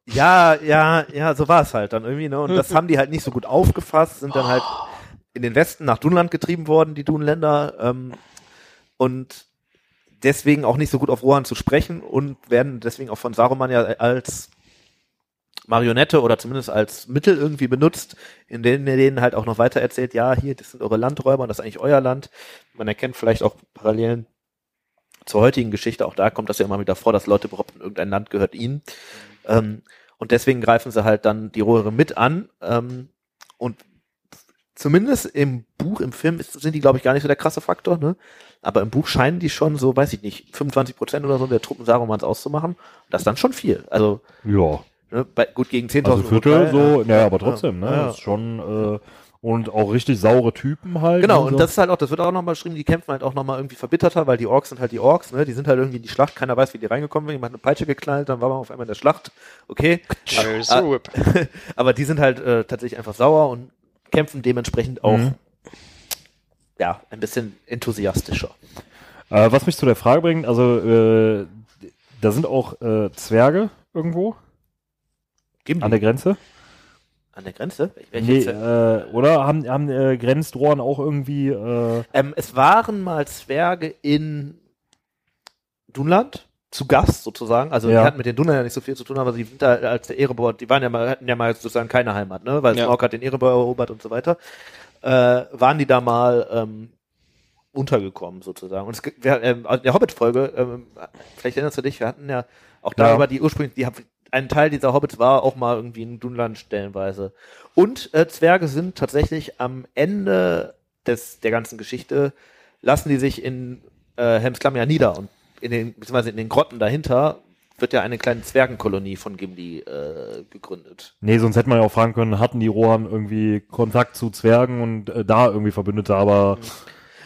ja, ja, ja, so war es halt dann irgendwie, ne? Und das haben die halt nicht so gut aufgefasst, sind dann halt in den Westen nach Dunland getrieben worden, die Dunländer, ähm, und deswegen auch nicht so gut auf Rohan zu sprechen und werden deswegen auch von Saruman ja als Marionette oder zumindest als Mittel irgendwie benutzt, in denen er denen halt auch noch weiter erzählt, ja, hier, das sind eure Landräuber und das ist eigentlich euer Land. Man erkennt vielleicht auch Parallelen zur heutigen Geschichte, auch da kommt das ja immer wieder vor, dass Leute behaupten, irgendein Land gehört ihnen. Ähm, und deswegen greifen sie halt dann die Röhre mit an. Ähm, und zumindest im Buch, im Film ist, sind die, glaube ich, gar nicht so der krasse Faktor, ne? Aber im Buch scheinen die schon so, weiß ich nicht, 25 Prozent oder so der Truppen Sarumans auszumachen. Das ist dann schon viel. Also, Ja. ne, bei, gut gegen 10.000 Also Viertel Urteil, so, ja. naja, aber trotzdem, ne? Ja. Das ist schon, äh, und auch richtig saure Typen halt. Genau, ne, und so. das ist halt auch, das wird auch nochmal beschrieben, die kämpfen halt auch nochmal irgendwie verbitterter, weil die Orks sind halt die Orks, ne? Die sind halt irgendwie in die Schlacht, keiner weiß, wie die reingekommen sind, jemand hat eine Peitsche geknallt, dann war man auf einmal in der Schlacht. Okay. There's Ah, a whip. Aber die sind halt äh, tatsächlich einfach sauer und kämpfen dementsprechend auch Mhm. Ja, ein bisschen enthusiastischer. Äh, was mich zu der Frage bringt, also äh, da sind auch äh, Zwerge irgendwo Gimli an der Grenze. an der Grenze? Welche Nee, Ze- äh, oder haben, haben äh, Grenzdrohnen auch irgendwie äh, ähm, es waren mal Zwerge in Dunland zu Gast sozusagen. Also Ja. die hatten mit den Dunland ja nicht so viel zu tun, aber sie sind da als der Erebor, die waren ja mal, hatten ja mal sozusagen keine Heimat, ne? Weil Ja. Smaug hat den Erebor erobert und so weiter. Äh, waren die da mal ähm, untergekommen sozusagen. Und es, wir, ähm, in der Hobbit-Folge, ähm, vielleicht erinnerst du dich, wir hatten ja auch Ja. darüber die ursprünglich, die haben, ein Teil dieser Hobbits war auch mal irgendwie in Dunland stellenweise. Und äh, Zwerge sind tatsächlich am Ende des, der ganzen Geschichte, lassen die sich in äh, Helmsklamm ja nieder und in den, beziehungsweise in den Grotten dahinter wird ja eine kleine Zwergenkolonie von Gimli äh, gegründet. Nee, sonst hätte man ja auch fragen können, hatten die Rohan irgendwie Kontakt zu Zwergen und äh, da irgendwie Verbündete, aber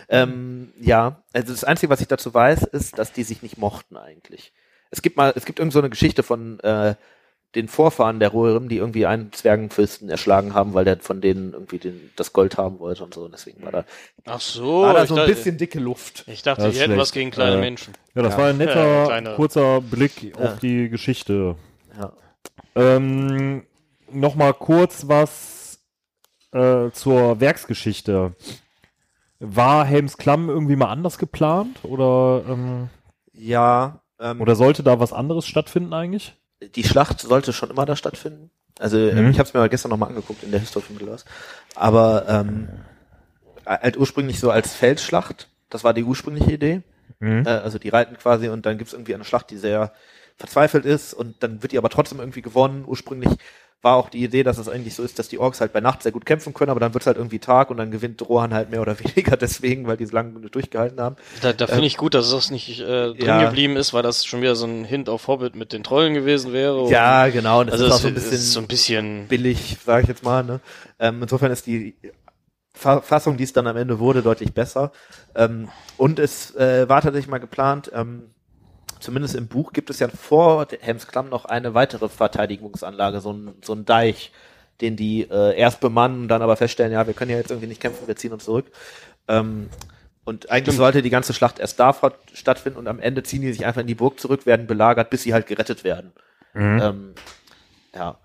Ähm, ja, also das Einzige, was ich dazu weiß, ist, dass die sich nicht mochten eigentlich. Es gibt mal, es gibt irgend so eine Geschichte von äh, den Vorfahren der Rohirrim, die irgendwie einen Zwergenfürsten erschlagen haben, weil der von denen irgendwie den, das Gold haben wollte und so. Und deswegen war da, Ach so. war da so ein dachte- bisschen dicke Luft. Ich dachte, Das die ist hätten schlecht. was gegen kleine Äh, Menschen. ja, das Ja. war ein netter, Ja, kleine- kurzer Blick Ja. auf die Geschichte. Ja. Ähm, Nochmal kurz was äh, zur Werksgeschichte. War Helms Klamm irgendwie mal anders geplant oder, ähm, Ja, ähm, oder sollte da was anderes stattfinden eigentlich? Die Schlacht sollte schon immer da stattfinden. Also ähm, Mhm. ich habe es mir gestern nochmal angeguckt in der History of Middle-earth. Aber ähm, halt ursprünglich so als Feldschlacht, das war die ursprüngliche Idee. Mhm. Äh, also die reiten quasi und dann gibt's irgendwie eine Schlacht, die sehr verzweifelt ist und dann wird die aber trotzdem irgendwie gewonnen. Ursprünglich war auch die Idee, dass es eigentlich so ist, dass die Orks halt bei Nacht sehr gut kämpfen können, aber dann wird's halt irgendwie Tag und dann gewinnt Rohan halt mehr oder weniger deswegen, weil die so lange durchgehalten haben. Da, da finde ich gut, dass es nicht äh, drin ja. geblieben ist, weil das schon wieder so ein Hint auf Hobbit mit den Trollen gewesen wäre. Ja, genau. Und das also ist auch es so ein bisschen so ein bisschen billig, sage ich jetzt mal. Ne? Ähm, insofern ist die Fa Fassung, die es dann am Ende wurde, deutlich besser. Ähm, und es äh, war tatsächlich mal geplant, ähm, zumindest im Buch gibt es ja vor Helmsklamm noch eine weitere Verteidigungsanlage, so ein, so ein Deich, den die äh, erst bemannen und dann aber feststellen, ja, wir können ja jetzt irgendwie nicht kämpfen, wir ziehen uns zurück. Ähm, und eigentlich sollte die ganze Schlacht erst da stattfinden und am Ende ziehen die sich einfach in die Burg zurück, werden belagert, bis sie halt gerettet werden. Mhm. Ähm, ja.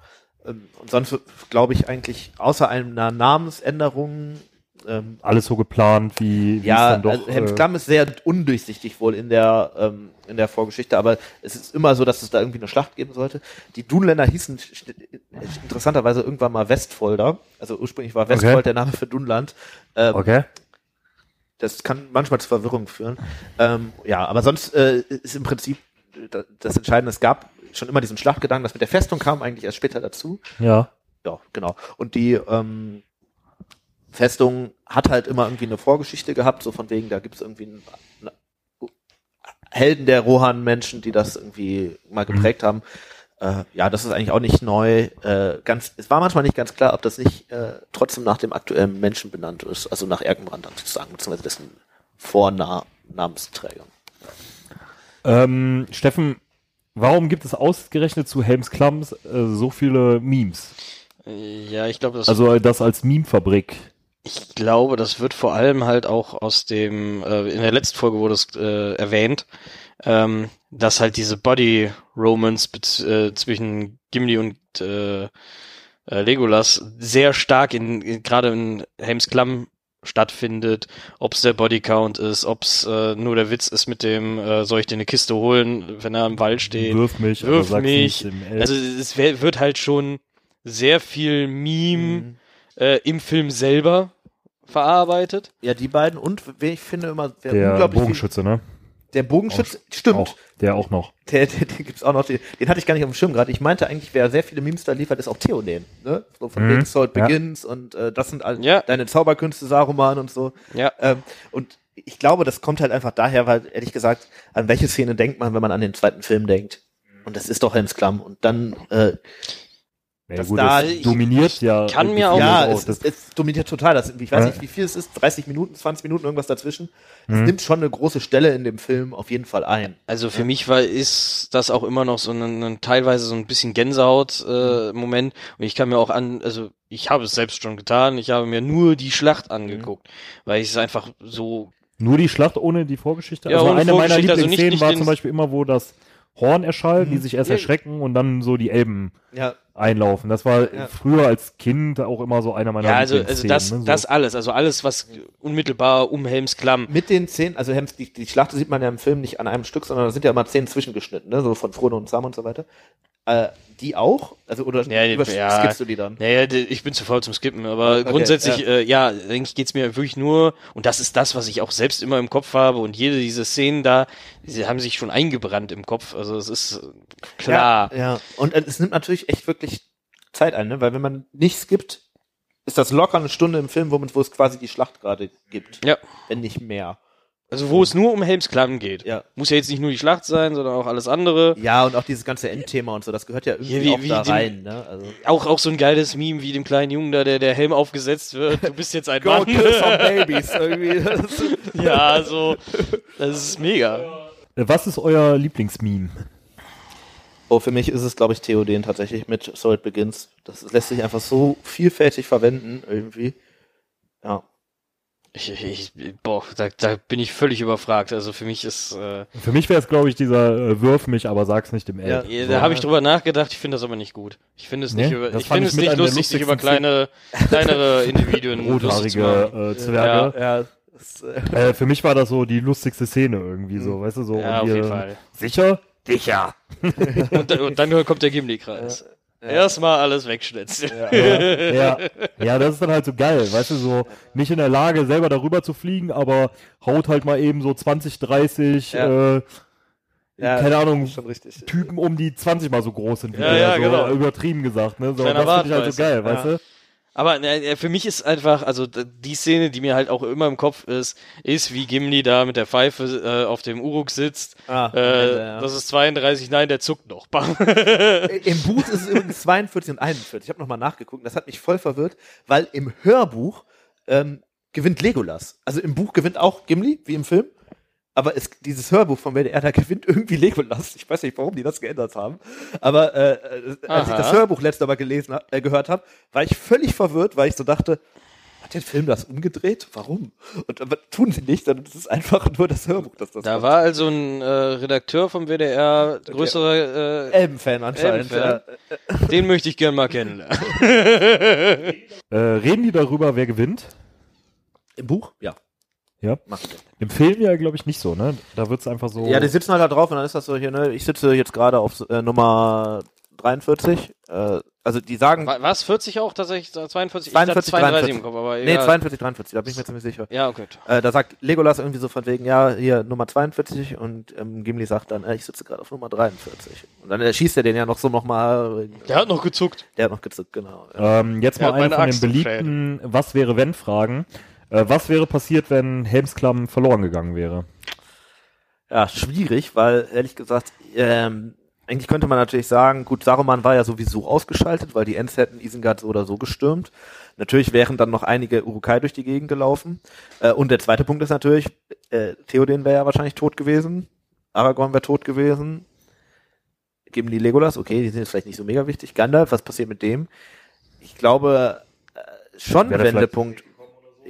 Ähm, Und sonst glaube ich eigentlich, außer einer Namensänderung, ähm, Alles so geplant, wie, wie ja, es dann doch. also Helms äh, Klamm ist sehr undurchsichtig wohl in der, ähm, in der Vorgeschichte, aber es ist immer so, dass es da irgendwie eine Schlacht geben sollte. Die Dunländer hießen interessanterweise irgendwann mal Westfolder. Also ursprünglich war Westfold Okay. der Name für Dunland. Ähm, okay. das kann manchmal zu Verwirrung führen. Ähm, ja, aber sonst äh, ist im Prinzip da- das Entscheidende, es gab schon immer diesen Schlachtgedanken, das mit der Festung kam eigentlich erst später dazu. Ja. Ja, genau. Und die ähm, Festung hat halt immer irgendwie eine Vorgeschichte gehabt, so von wegen, da gibt's irgendwie einen, einen Helden der Rohan-Menschen, die das irgendwie mal geprägt haben. Äh, ja, das ist eigentlich auch nicht neu. Äh, ganz, es war manchmal nicht ganz klar, ob das nicht äh, trotzdem nach dem aktuellen Menschen benannt ist, also nach Erkenbrand sozusagen, beziehungsweise dessen Vornamensträger. Ähm, Steffen, warum gibt es ausgerechnet zu Helms Klamm äh, so viele Memes? Ja, ich glaube, das, Also äh, das als Meme-Fabrik. Ich glaube, das wird vor allem halt auch aus dem, äh, in der letzten Folge wurde es äh, erwähnt, ähm, dass halt diese Body Romance äh, zwischen Gimli und äh, äh, Legolas sehr stark in, in gerade in Helms Klamm stattfindet, ob es der Bodycount ist, ob es äh, nur der Witz ist mit dem, äh, soll ich dir eine Kiste holen, wenn er im Wald steht. Wirf mich, Wirf mich. Also es wird halt schon sehr viel Meme äh, im Film selber verarbeitet. Ja, die beiden und wer ich finde immer, der unglaublich Bogenschütze, ne? Der Bogenschütze, stimmt. Auch, der auch noch. Der, der, den gibt's auch noch, den, den hatte ich gar nicht auf dem Schirm gerade. Ich meinte eigentlich, wer sehr viele Memes da liefert, ist auch Theoden, ne? So von Mhm, wegen Sword ja. Begins und äh, das sind all Ja. deine Zauberkünste, Saruman und so. Ja. Ähm, und ich glaube, das kommt halt einfach daher, weil, ehrlich gesagt, an welche Szene denkt man, wenn man an den zweiten Film denkt? Und das ist doch Helms Klamm. Und dann, äh, Ja, Das gut, da- das ich- dominiert ja. kann mir auch- ja, auch es, das, es, es dominiert total. Das, ich weiß Ja. nicht, wie viel es ist, 30 Minuten, 20 Minuten, irgendwas dazwischen. Es Mhm. nimmt schon eine große Stelle in dem Film auf jeden Fall ein. Also für mich war ist das auch immer noch so ein, ein teilweise so ein bisschen Gänsehaut äh, Moment und ich kann mir auch an also ich habe es selbst schon getan, ich habe mir nur die Schlacht angeguckt, weil ich es einfach so Nur die Schlacht ohne die Vorgeschichte. Ja, also ohne eine meiner Vorgeschichte, also nicht- Lieblingsszenen nicht war zum Beispiel immer, wo das Horn erschallt, die Mhm. sich erst Ja. erschrecken und dann so die Elben Ja, einlaufen. Das war Ja. früher als Kind auch immer so einer meiner ja, also, also das, ne? so. das alles, also alles, was unmittelbar um Helms Klamm. mit den Szenen, also Hems, die, die Schlacht sieht man ja im Film nicht an einem Stück, sondern da sind ja immer Szenen zwischengeschnitten, ne? so von Frodo und Sam und so weiter. Äh, die auch? Also, oder Ja, ja. skippst du die dann? Naja, ich bin zu faul zum Skippen, aber Okay, grundsätzlich, ja, äh, ja eigentlich geht's mir wirklich nur, und das ist das, was ich auch selbst immer im Kopf habe, und jede dieser Szenen da, sie haben sich schon eingebrannt im Kopf, also es ist äh, klar. Ja, ja. Und äh, es nimmt natürlich echt wirklich Zeit ein, ne? Weil wenn man nicht skippt, ist das locker eine Stunde im Film, wo es quasi die Schlacht gerade gibt. Ja. Wenn nicht mehr. Also wo es nur um Helms Klamm geht. Ja. Muss ja jetzt nicht nur die Schlacht sein, sondern auch alles andere. Ja, und auch dieses ganze Endthema und so, das gehört ja irgendwie Ja, wie- auch wie da den- rein, ne? Also. Auch, auch so ein geiles Meme wie dem kleinen Jungen da, der der Helm aufgesetzt wird. Du bist jetzt ein Go Mann. kill some babies, irgendwie. Ja, so. Das ist mega. Was ist euer Lieblingsmeme? Oh, für mich ist es, glaube ich, Theoden tatsächlich mit So It Begins. Das lässt sich einfach so vielfältig verwenden, irgendwie. Ja. Ich, ich, boah, da, da bin ich völlig überfragt. Also für mich ist, äh, Für mich wäre es, glaube ich, dieser äh, Wirf mich, aber sag's nicht im L. Ja, So, da habe ja. ich drüber nachgedacht, ich finde das aber nicht gut. Ich finde es Nee? nicht über, ich ich es nicht lustig, sich über kleine, kleinere Individuen lustig zu machen. Rothaarige äh, Zwerge. Ja, ja. Äh, Äh, für mich war das so die lustigste Szene irgendwie so, weißt du, so. Ja, auf jeden Fall. Sicher? Sicher. Und, dann- und dann kommt der Gimli-Kreis. Erstmal alles wegschnitzen. Ja, ja, ja, das ist dann halt so geil, weißt du, so nicht in der Lage, selber darüber zu fliegen, aber haut halt mal eben so 20, 30, Ja. äh, ja, keine Ahnung. Typen um, die 20 mal so groß sind wie Ja, ja, so genau. übertrieben gesagt, ne? So, das finde ich halt so geil, weißt Ja. du? Aber ne, für mich ist einfach, also die Szene, die mir halt auch immer im Kopf ist, ist, wie Gimli da mit der Pfeife äh, auf dem Uruk sitzt. Ah, Äh, ja. Das ist 32, nein, der zuckt noch. Bam. Im Buch ist es übrigens 42 und 41. Ich habe nochmal nachgeguckt. Das hat mich voll verwirrt, weil im Hörbuch ähm, gewinnt Legolas. Also im Buch gewinnt auch Gimli, wie im Film. Aber es, dieses Hörbuch vom WDR, da gewinnt irgendwie Legolas. Ich weiß nicht, warum die das geändert haben. Aber äh, äh, als ich Aha. das Hörbuch letztes Mal gelesen, äh, gehört habe, war ich völlig verwirrt, weil ich so dachte, hat der Film das umgedreht? Warum? Und aber tun sie nicht, sondern es ist einfach nur das Hörbuch, das das Da macht. war also ein äh, Redakteur vom WDR, größerer, äh, Elbenfan anscheinend. Elbenfan. Ja. den möchte ich gern mal kennenlernen. Äh, reden die darüber, wer gewinnt? Im Buch? Ja. Ja. Im Film ja, glaube ich, nicht so, ne? Da wird's einfach so. Ja, die sitzen halt da drauf und dann ist das so hier, ne? Ich sitze jetzt gerade auf äh, Nummer 43. Äh, also die sagen. War es 40 auch tatsächlich? 42? 42, ich dachte 32 43. im Kopf, aber nee, egal. 42, 43, da bin ich mir ziemlich sicher. Ja, okay. Äh, da sagt Legolas irgendwie so von wegen, ja, hier Nummer 42 und ähm, Gimli sagt dann, äh, ich sitze gerade auf Nummer 43. Und dann äh, schießt er den ja noch so nochmal. Der hat noch gezuckt. Der hat noch gezuckt, genau. Ähm, jetzt mal eine von den Axt beliebten Was wäre wenn Fragen. Äh, was wäre passiert, wenn Helmsklamm verloren gegangen wäre? ja, schwierig, weil ehrlich gesagt, ähm, eigentlich könnte man natürlich sagen, gut, Saruman war ja sowieso ausgeschaltet, weil die Ents hätten Isengard so oder so gestürmt. Natürlich wären dann noch einige Urukai durch die Gegend gelaufen. Äh, und der zweite Punkt ist natürlich, äh, Theoden wäre ja wahrscheinlich tot gewesen, Aragorn wäre tot gewesen, Gimli, Legolas, okay, die sind jetzt vielleicht nicht so mega wichtig. Gandalf, was passiert mit dem? Ich glaube, äh, schon der Wendepunkt.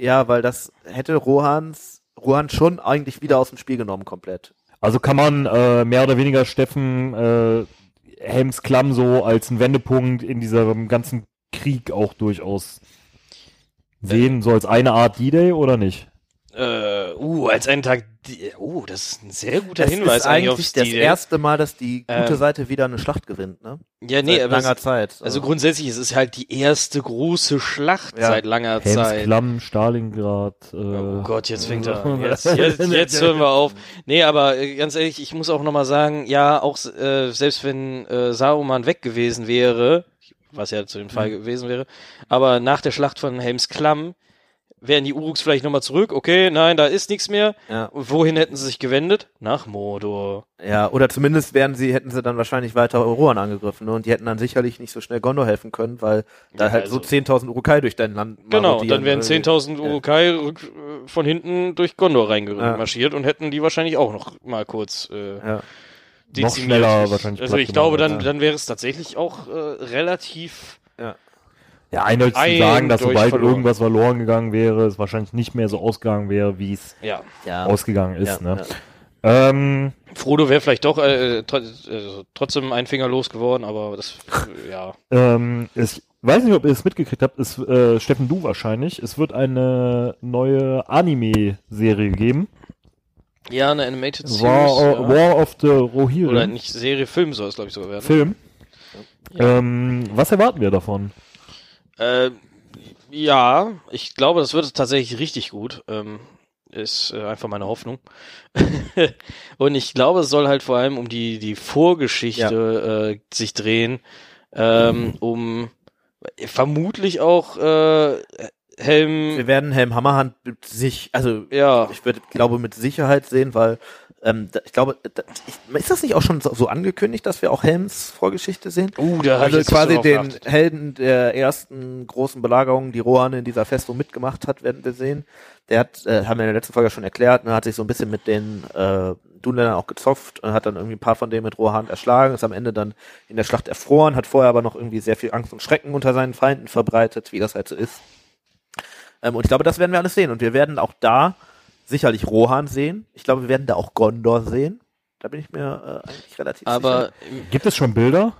Ja, weil das hätte Rohans, Rohan schon eigentlich wieder aus dem Spiel genommen komplett. Also kann man äh, mehr oder weniger Steffen äh, Helmsklamm so als einen Wendepunkt in diesem ganzen Krieg auch durchaus sehen, so als eine Art D-Day oder nicht? Äh, uh, als einen Tag. die- Oh, das ist ein sehr guter Das Hinweis ist eigentlich das erste Mal, dass die gute Ähm, Seite wieder eine Schlacht gewinnt, ne? Ja, nee, Seit aber langer es, Zeit. also grundsätzlich es ist halt die erste große Schlacht Ja. seit langer Zeit. Helmsklamm, Stalingrad. Äh, Oh Gott, jetzt fängt er an. Jetzt, jetzt, jetzt hören wir auf. Nee, aber äh, ganz ehrlich, ich muss auch nochmal sagen, ja, auch äh, selbst wenn äh, Saruman weg gewesen wäre, was ja zu dem Fall gewesen wäre, aber nach der Schlacht von Helms Klamm wären die Uruks vielleicht nochmal zurück. Okay, nein, da ist nichts mehr. ja, wohin hätten sie sich gewendet? Nach Mordor. ja, oder zumindest wären sie, hätten sie dann wahrscheinlich weiter Rohan angegriffen, ne? Und die hätten dann sicherlich nicht so schnell Gondor helfen können, weil da Ja, halt also- so 10.000 Urukai durch dein Land Genau, dann wären ne? 10.000 Ja. Urukai rück, äh, von hinten durch Gondor reingemarschiert Ja. und hätten die wahrscheinlich auch noch mal kurz äh, Ja. Noch schneller wahrscheinlich Also ich glaube, dann, ja. dann wäre es tatsächlich auch äh, relativ. Ja, eindeutig zu Eindeutig sagen, dass sobald verloren. irgendwas verloren gegangen wäre, es wahrscheinlich nicht mehr so ausgegangen wäre, wie es Ja. Ja. ausgegangen ist. ja, ne? ja. Ähm, Frodo wäre vielleicht doch äh, tr äh, trotzdem ein Finger losgeworden, aber das, äh, ja. ähm, ich weiß nicht, ob ihr es mitgekriegt habt, ist, äh, Steffen, du wahrscheinlich. Es wird eine neue Anime-Serie geben. Ja, eine Animated Series. War, ja. War of the Oder Rohirrim. nicht Serie, Film soll es, glaube ich, sogar werden. Film. Ähm, was erwarten wir davon? Äh, ja, ich glaube, das wird tatsächlich richtig gut. Ähm, ist äh, einfach meine Hoffnung. und ich glaube, es soll halt vor allem um die, die Vorgeschichte äh, sich drehen, ähm, um vermutlich auch äh, Helm. Wir werden Helm Hammerhand sich, also Ja, ich würde, glaube mit Sicherheit sehen, weil ähm, da- ich glaube, da, ich, ist das nicht auch schon so, so angekündigt, dass wir auch Helms Vorgeschichte sehen? uh, da Also quasi den geachtet. Helden der ersten großen Belagerung, die Rohan in dieser Festung mitgemacht hat, werden wir sehen. Der hat, äh, haben wir in der letzten Folge schon erklärt, ne, hat sich so ein bisschen mit den äh, Dunländern auch gezopft und hat dann irgendwie ein paar von denen mit roher Hand erschlagen, ist am Ende dann in der Schlacht erfroren, hat vorher aber noch irgendwie sehr viel Angst und Schrecken unter seinen Feinden verbreitet, wie das halt so ist. Ähm, und ich glaube, das werden wir alles sehen. Und wir werden auch da sicherlich Rohan sehen. Ich glaube, wir werden da auch Gondor sehen. Da bin ich mir äh, eigentlich relativ sicher. Aber Gibt es schon Bilder?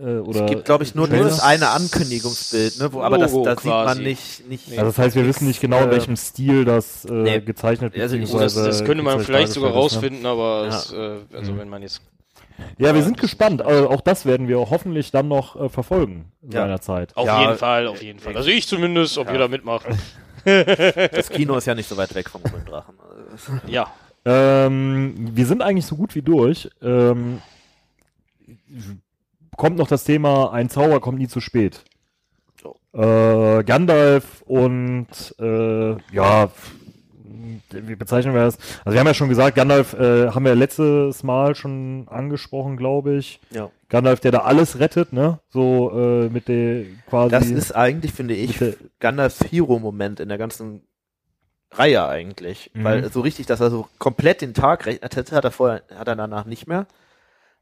Äh, oder Es gibt, glaube ich, nur Trailer? dieses eine Ankündigungsbild, ne? Wo, aber das, Logo das sieht man nicht. nicht Also das heißt, wir wissen nicht genau, in Äh, welchem Stil das äh, nee. gezeichnet Also ich- oh, das, das beziehungsweise könnte man vielleicht sogar ist, ne? rausfinden, aber Ja. es, äh, also Mhm. wenn man jetzt Ja, wir sind gespannt. Also auch das werden wir hoffentlich dann noch äh, verfolgen in Ja. seiner Zeit. auf Ja, jeden Fall, auf jeden Fall. Also ich zumindest, ob Ja. ihr da mitmacht. Das Kino ist ja nicht so weit weg vom Grünen Drachen. Ja. Ähm, wir sind eigentlich so gut wie durch. Ähm, kommt noch das Thema, ein Zauber kommt nie zu spät. Äh, Gandalf und äh, ja, wie bezeichnen wir das? Also wir haben ja schon gesagt, Gandalf äh, haben wir letztes Mal schon angesprochen, glaube ich. ja. Gandalf, der da alles rettet, ne? So äh, mit der quasi. Das ist eigentlich, finde ich, Gandalfs Hero-Moment in der ganzen Reihe eigentlich. Mhm. Weil so richtig, dass er so komplett den Tag hätte, hat er vorher, hat er danach nicht mehr.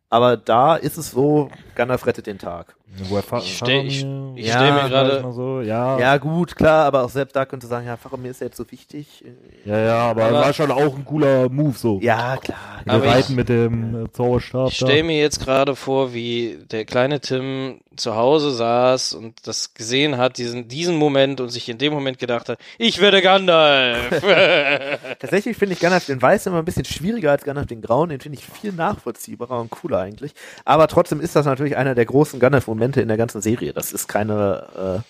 Aber da ist es so, Gandalf rettet den Tag. er Ich stell- ich- ich Ja, stell mir gerade- so, ja, Ja, gut, klar, aber auch selbst da könnte sagen, ja, Faramir ist ja jetzt so wichtig. ja, ja, aber, Aber- war schon auch ein cooler Move so. Ja, klar. Wir reiten ich- mit dem äh, Zauberstab. Ich stelle mir jetzt gerade vor, wie der kleine Tim zu Hause saß und das gesehen hat, diesen, diesen Moment und sich in dem Moment gedacht hat, ich werde Gandalf. Tatsächlich finde ich Gandalf den Weißen immer ein bisschen schwieriger als Gandalf den Grauen. Den finde ich viel nachvollziehbarer und cooler eigentlich. Aber trotzdem ist das natürlich einer der großen Gandalf-Momente in der ganzen Serie. Das ist keine,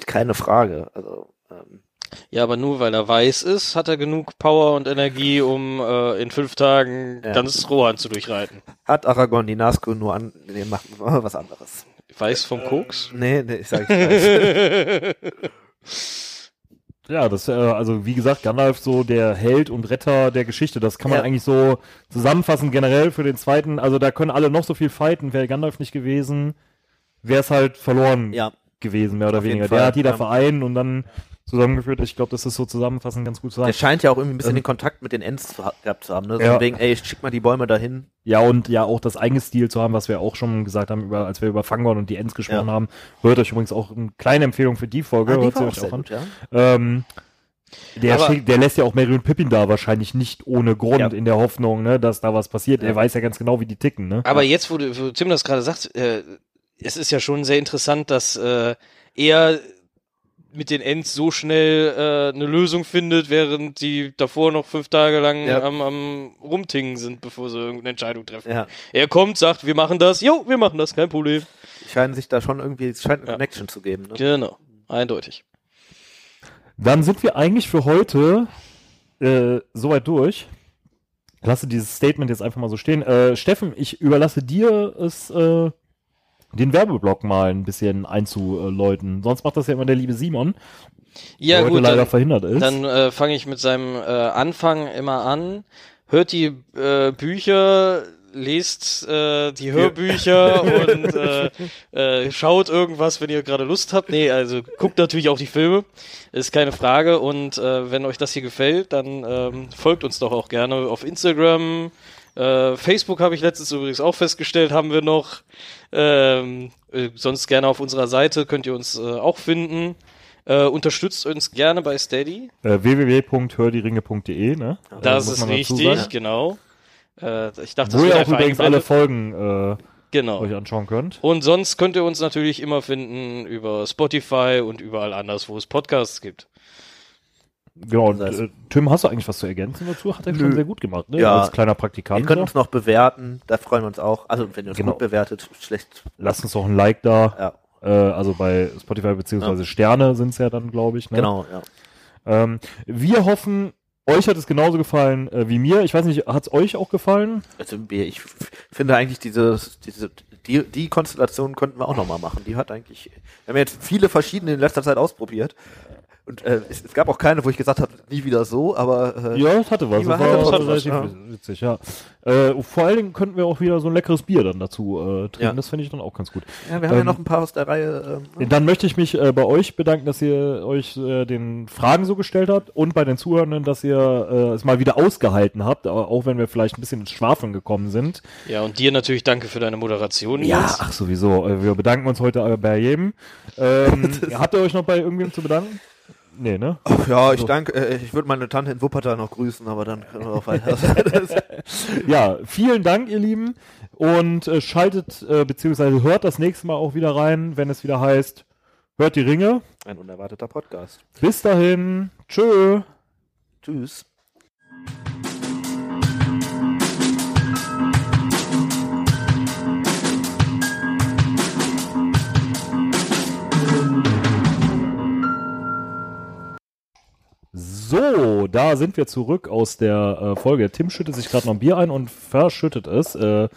äh, keine Frage. Also, ähm, ja, aber nur weil er weiß ist, hat er genug Power und Energie, um äh, in fünf Tagen Ja. ganz Rohan zu durchreiten. hat Aragorn die Nazgûl nur an, nee, macht was anderes. Weiß vom Koks? Nee, nee, ich sag ich Ja, das, äh, also wie gesagt, Gandalf so der Held und Retter der Geschichte. Das kann man Ja. eigentlich so zusammenfassen generell für den zweiten. Also da können alle noch so viel fighten. Wäre Gandalf nicht gewesen, wäre es halt verloren Ja, gewesen, mehr oder Auf weniger. Der hat jeder ja. Verein und dann zusammengeführt. Ich glaube, das ist so zusammenfassend ganz gut zu der sagen. scheint ja auch irgendwie ein bisschen Ähm, den Kontakt mit den ha- gehabt zu haben. Ne? So Ja. wegen, ey, schick mal die Bäume dahin. Ja, und ja auch das eigene Stil zu haben, was wir auch schon gesagt haben, über, als wir über Fangorn und die Ents gesprochen Ja. haben. Hört euch übrigens auch eine kleine Empfehlung für die Folge. Ah, die hört auch euch auch an. gut, ja. Ähm, der, Aber- schickt, der lässt ja auch Mary und Pippin da wahrscheinlich nicht ohne Grund Ja. in der Hoffnung, ne, dass da was passiert. Ja. Er weiß ja ganz genau, wie die ticken, ne? Aber jetzt, wo, du, wo Tim das gerade sagt, äh, es ist ja schon sehr interessant, dass äh, er mit den Ents so schnell äh, eine Lösung findet, während die davor noch fünf Tage lang Ja. am, am Rumtingen sind, bevor sie irgendeine Entscheidung treffen. Ja. Er kommt, sagt, wir machen das, jo, wir machen das, kein Problem. Scheinen sich da schon irgendwie, es scheint eine Ja. Connection zu geben. Ne? Genau, eindeutig. Dann sind wir eigentlich für heute äh, soweit durch. Lasse dieses Statement jetzt einfach mal so stehen. Äh, Steffen, ich überlasse dir es, äh, den Werbeblock mal ein bisschen einzuläuten. Sonst macht das ja immer der liebe Simon, Ja, der heute gut, leider dann, verhindert ist. dann äh, fange ich mit seinem äh, Anfang immer an. Hört die äh, Bücher, lest äh, die Hörbücher und äh, äh, schaut irgendwas, wenn ihr gerade Lust habt. Nee, also guckt natürlich auch die Filme, ist keine Frage. Und äh, wenn euch das hier gefällt, dann ähm, folgt uns doch auch gerne auf Instagram. Äh, Facebook habe ich letztens übrigens auch festgestellt, haben wir noch. Ähm, äh, sonst gerne auf unserer Seite könnt ihr uns äh, auch finden. Äh, unterstützt uns gerne bei Steady. äh, www.hördieringe.de, ne? Äh, Das muss ist richtig, genau. Äh, ich dachte, Wo das ihr auch übrigens alle. Folgen äh, Genau. euch anschauen könnt. Und sonst könnt ihr uns natürlich immer finden über Spotify und überall anders, wo es Podcasts gibt. Genau, und Das heißt- äh, Tim, hast du eigentlich was zu ergänzen dazu? Hat er Nö. schon sehr gut gemacht, ne? Ja. Als kleiner Ihr Praktikant. könnt so. uns noch bewerten, da freuen wir uns auch. Also wenn ihr uns Genau. gut bewertet, schlecht. Lasst uns doch ein Like da. Ja, Äh, also bei Spotify beziehungsweise Sterne sind es ja dann, glaube ich. Ne? genau, ja. Ähm, wir hoffen, euch hat es genauso gefallen äh, wie mir. Ich weiß nicht, hat es euch auch gefallen? Also ich finde eigentlich diese, diese die, die Konstellation könnten wir auch nochmal machen. Die hat eigentlich, wir haben jetzt viele verschiedene in letzter Zeit ausprobiert. Und äh, es, es gab auch keine, wo ich gesagt habe, nie wieder so, aber äh, Ja, es hatte was. Das war- hatte das was, ja. witzig, ja. Äh, vor allen Dingen könnten wir auch wieder so ein leckeres Bier dann dazu äh, trinken. Ja. Das finde ich dann auch ganz gut. ja, wir haben ja Ähm, noch ein paar aus der Reihe. Ähm, Dann möchte ich mich äh, bei euch bedanken, dass ihr euch äh, den Fragen so gestellt habt und bei den Zuhörenden, dass ihr äh, es mal wieder ausgehalten habt, auch wenn wir vielleicht ein bisschen ins Schwafeln gekommen sind. Ja, und dir natürlich danke für deine Moderation. Ja, Nils. ach sowieso. Äh, wir bedanken uns heute äh, bei jedem. Ähm, habt ihr euch noch bei irgendwem zu bedanken? Nee, ne? ja, ich so. danke, äh, ich würde meine Tante in Wuppertal noch grüßen, aber dann können wir auch weiter. Ja, vielen Dank, ihr Lieben. Und äh, schaltet äh, beziehungsweise hört das nächste Mal auch wieder rein, wenn es wieder heißt, hört die Ringe. Ein unerwarteter Podcast. Bis dahin. Tschö. Tschüss. So, da sind wir zurück aus der äh, Folge. Tim schüttet sich gerade noch ein Bier ein und verschüttet es. Äh,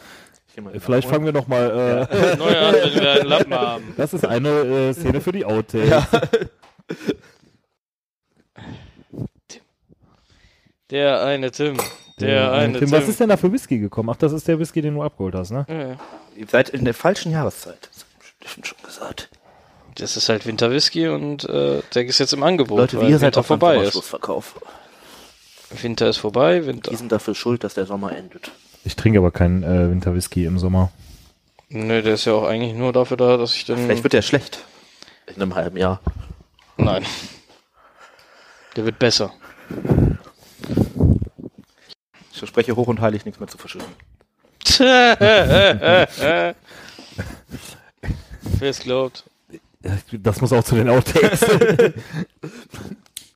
vielleicht fangen wir noch mal. Äh, Neuer an, wenn wir einen Lappen haben. Das ist eine äh, Szene für die Outtakes. Der eine Tim. Der eine Tim, Tim. was ist denn da für Whisky gekommen? Ach, das ist der Whisky, den du abgeholt hast, ne? Ja, Ihr seid in der falschen Jahreszeit. Das hab ich schon gesagt. Das ist halt Winterwhisky und äh, der ist jetzt im Angebot, Leute, weil ihr seid Winter vorbei ist. Winter ist vorbei, Winter. Die sind dafür schuld, dass der Sommer endet. Ich trinke aber keinen äh, Winterwhisky im Sommer. Nö, der ist ja auch eigentlich nur dafür da, dass ich dann. Vielleicht wird der schlecht. In einem halben Jahr. Nein. Der wird besser. Ich verspreche hoch und heilig nichts mehr zu verschütten. Wer es glaubt. Das muss auch zu den Outtakes.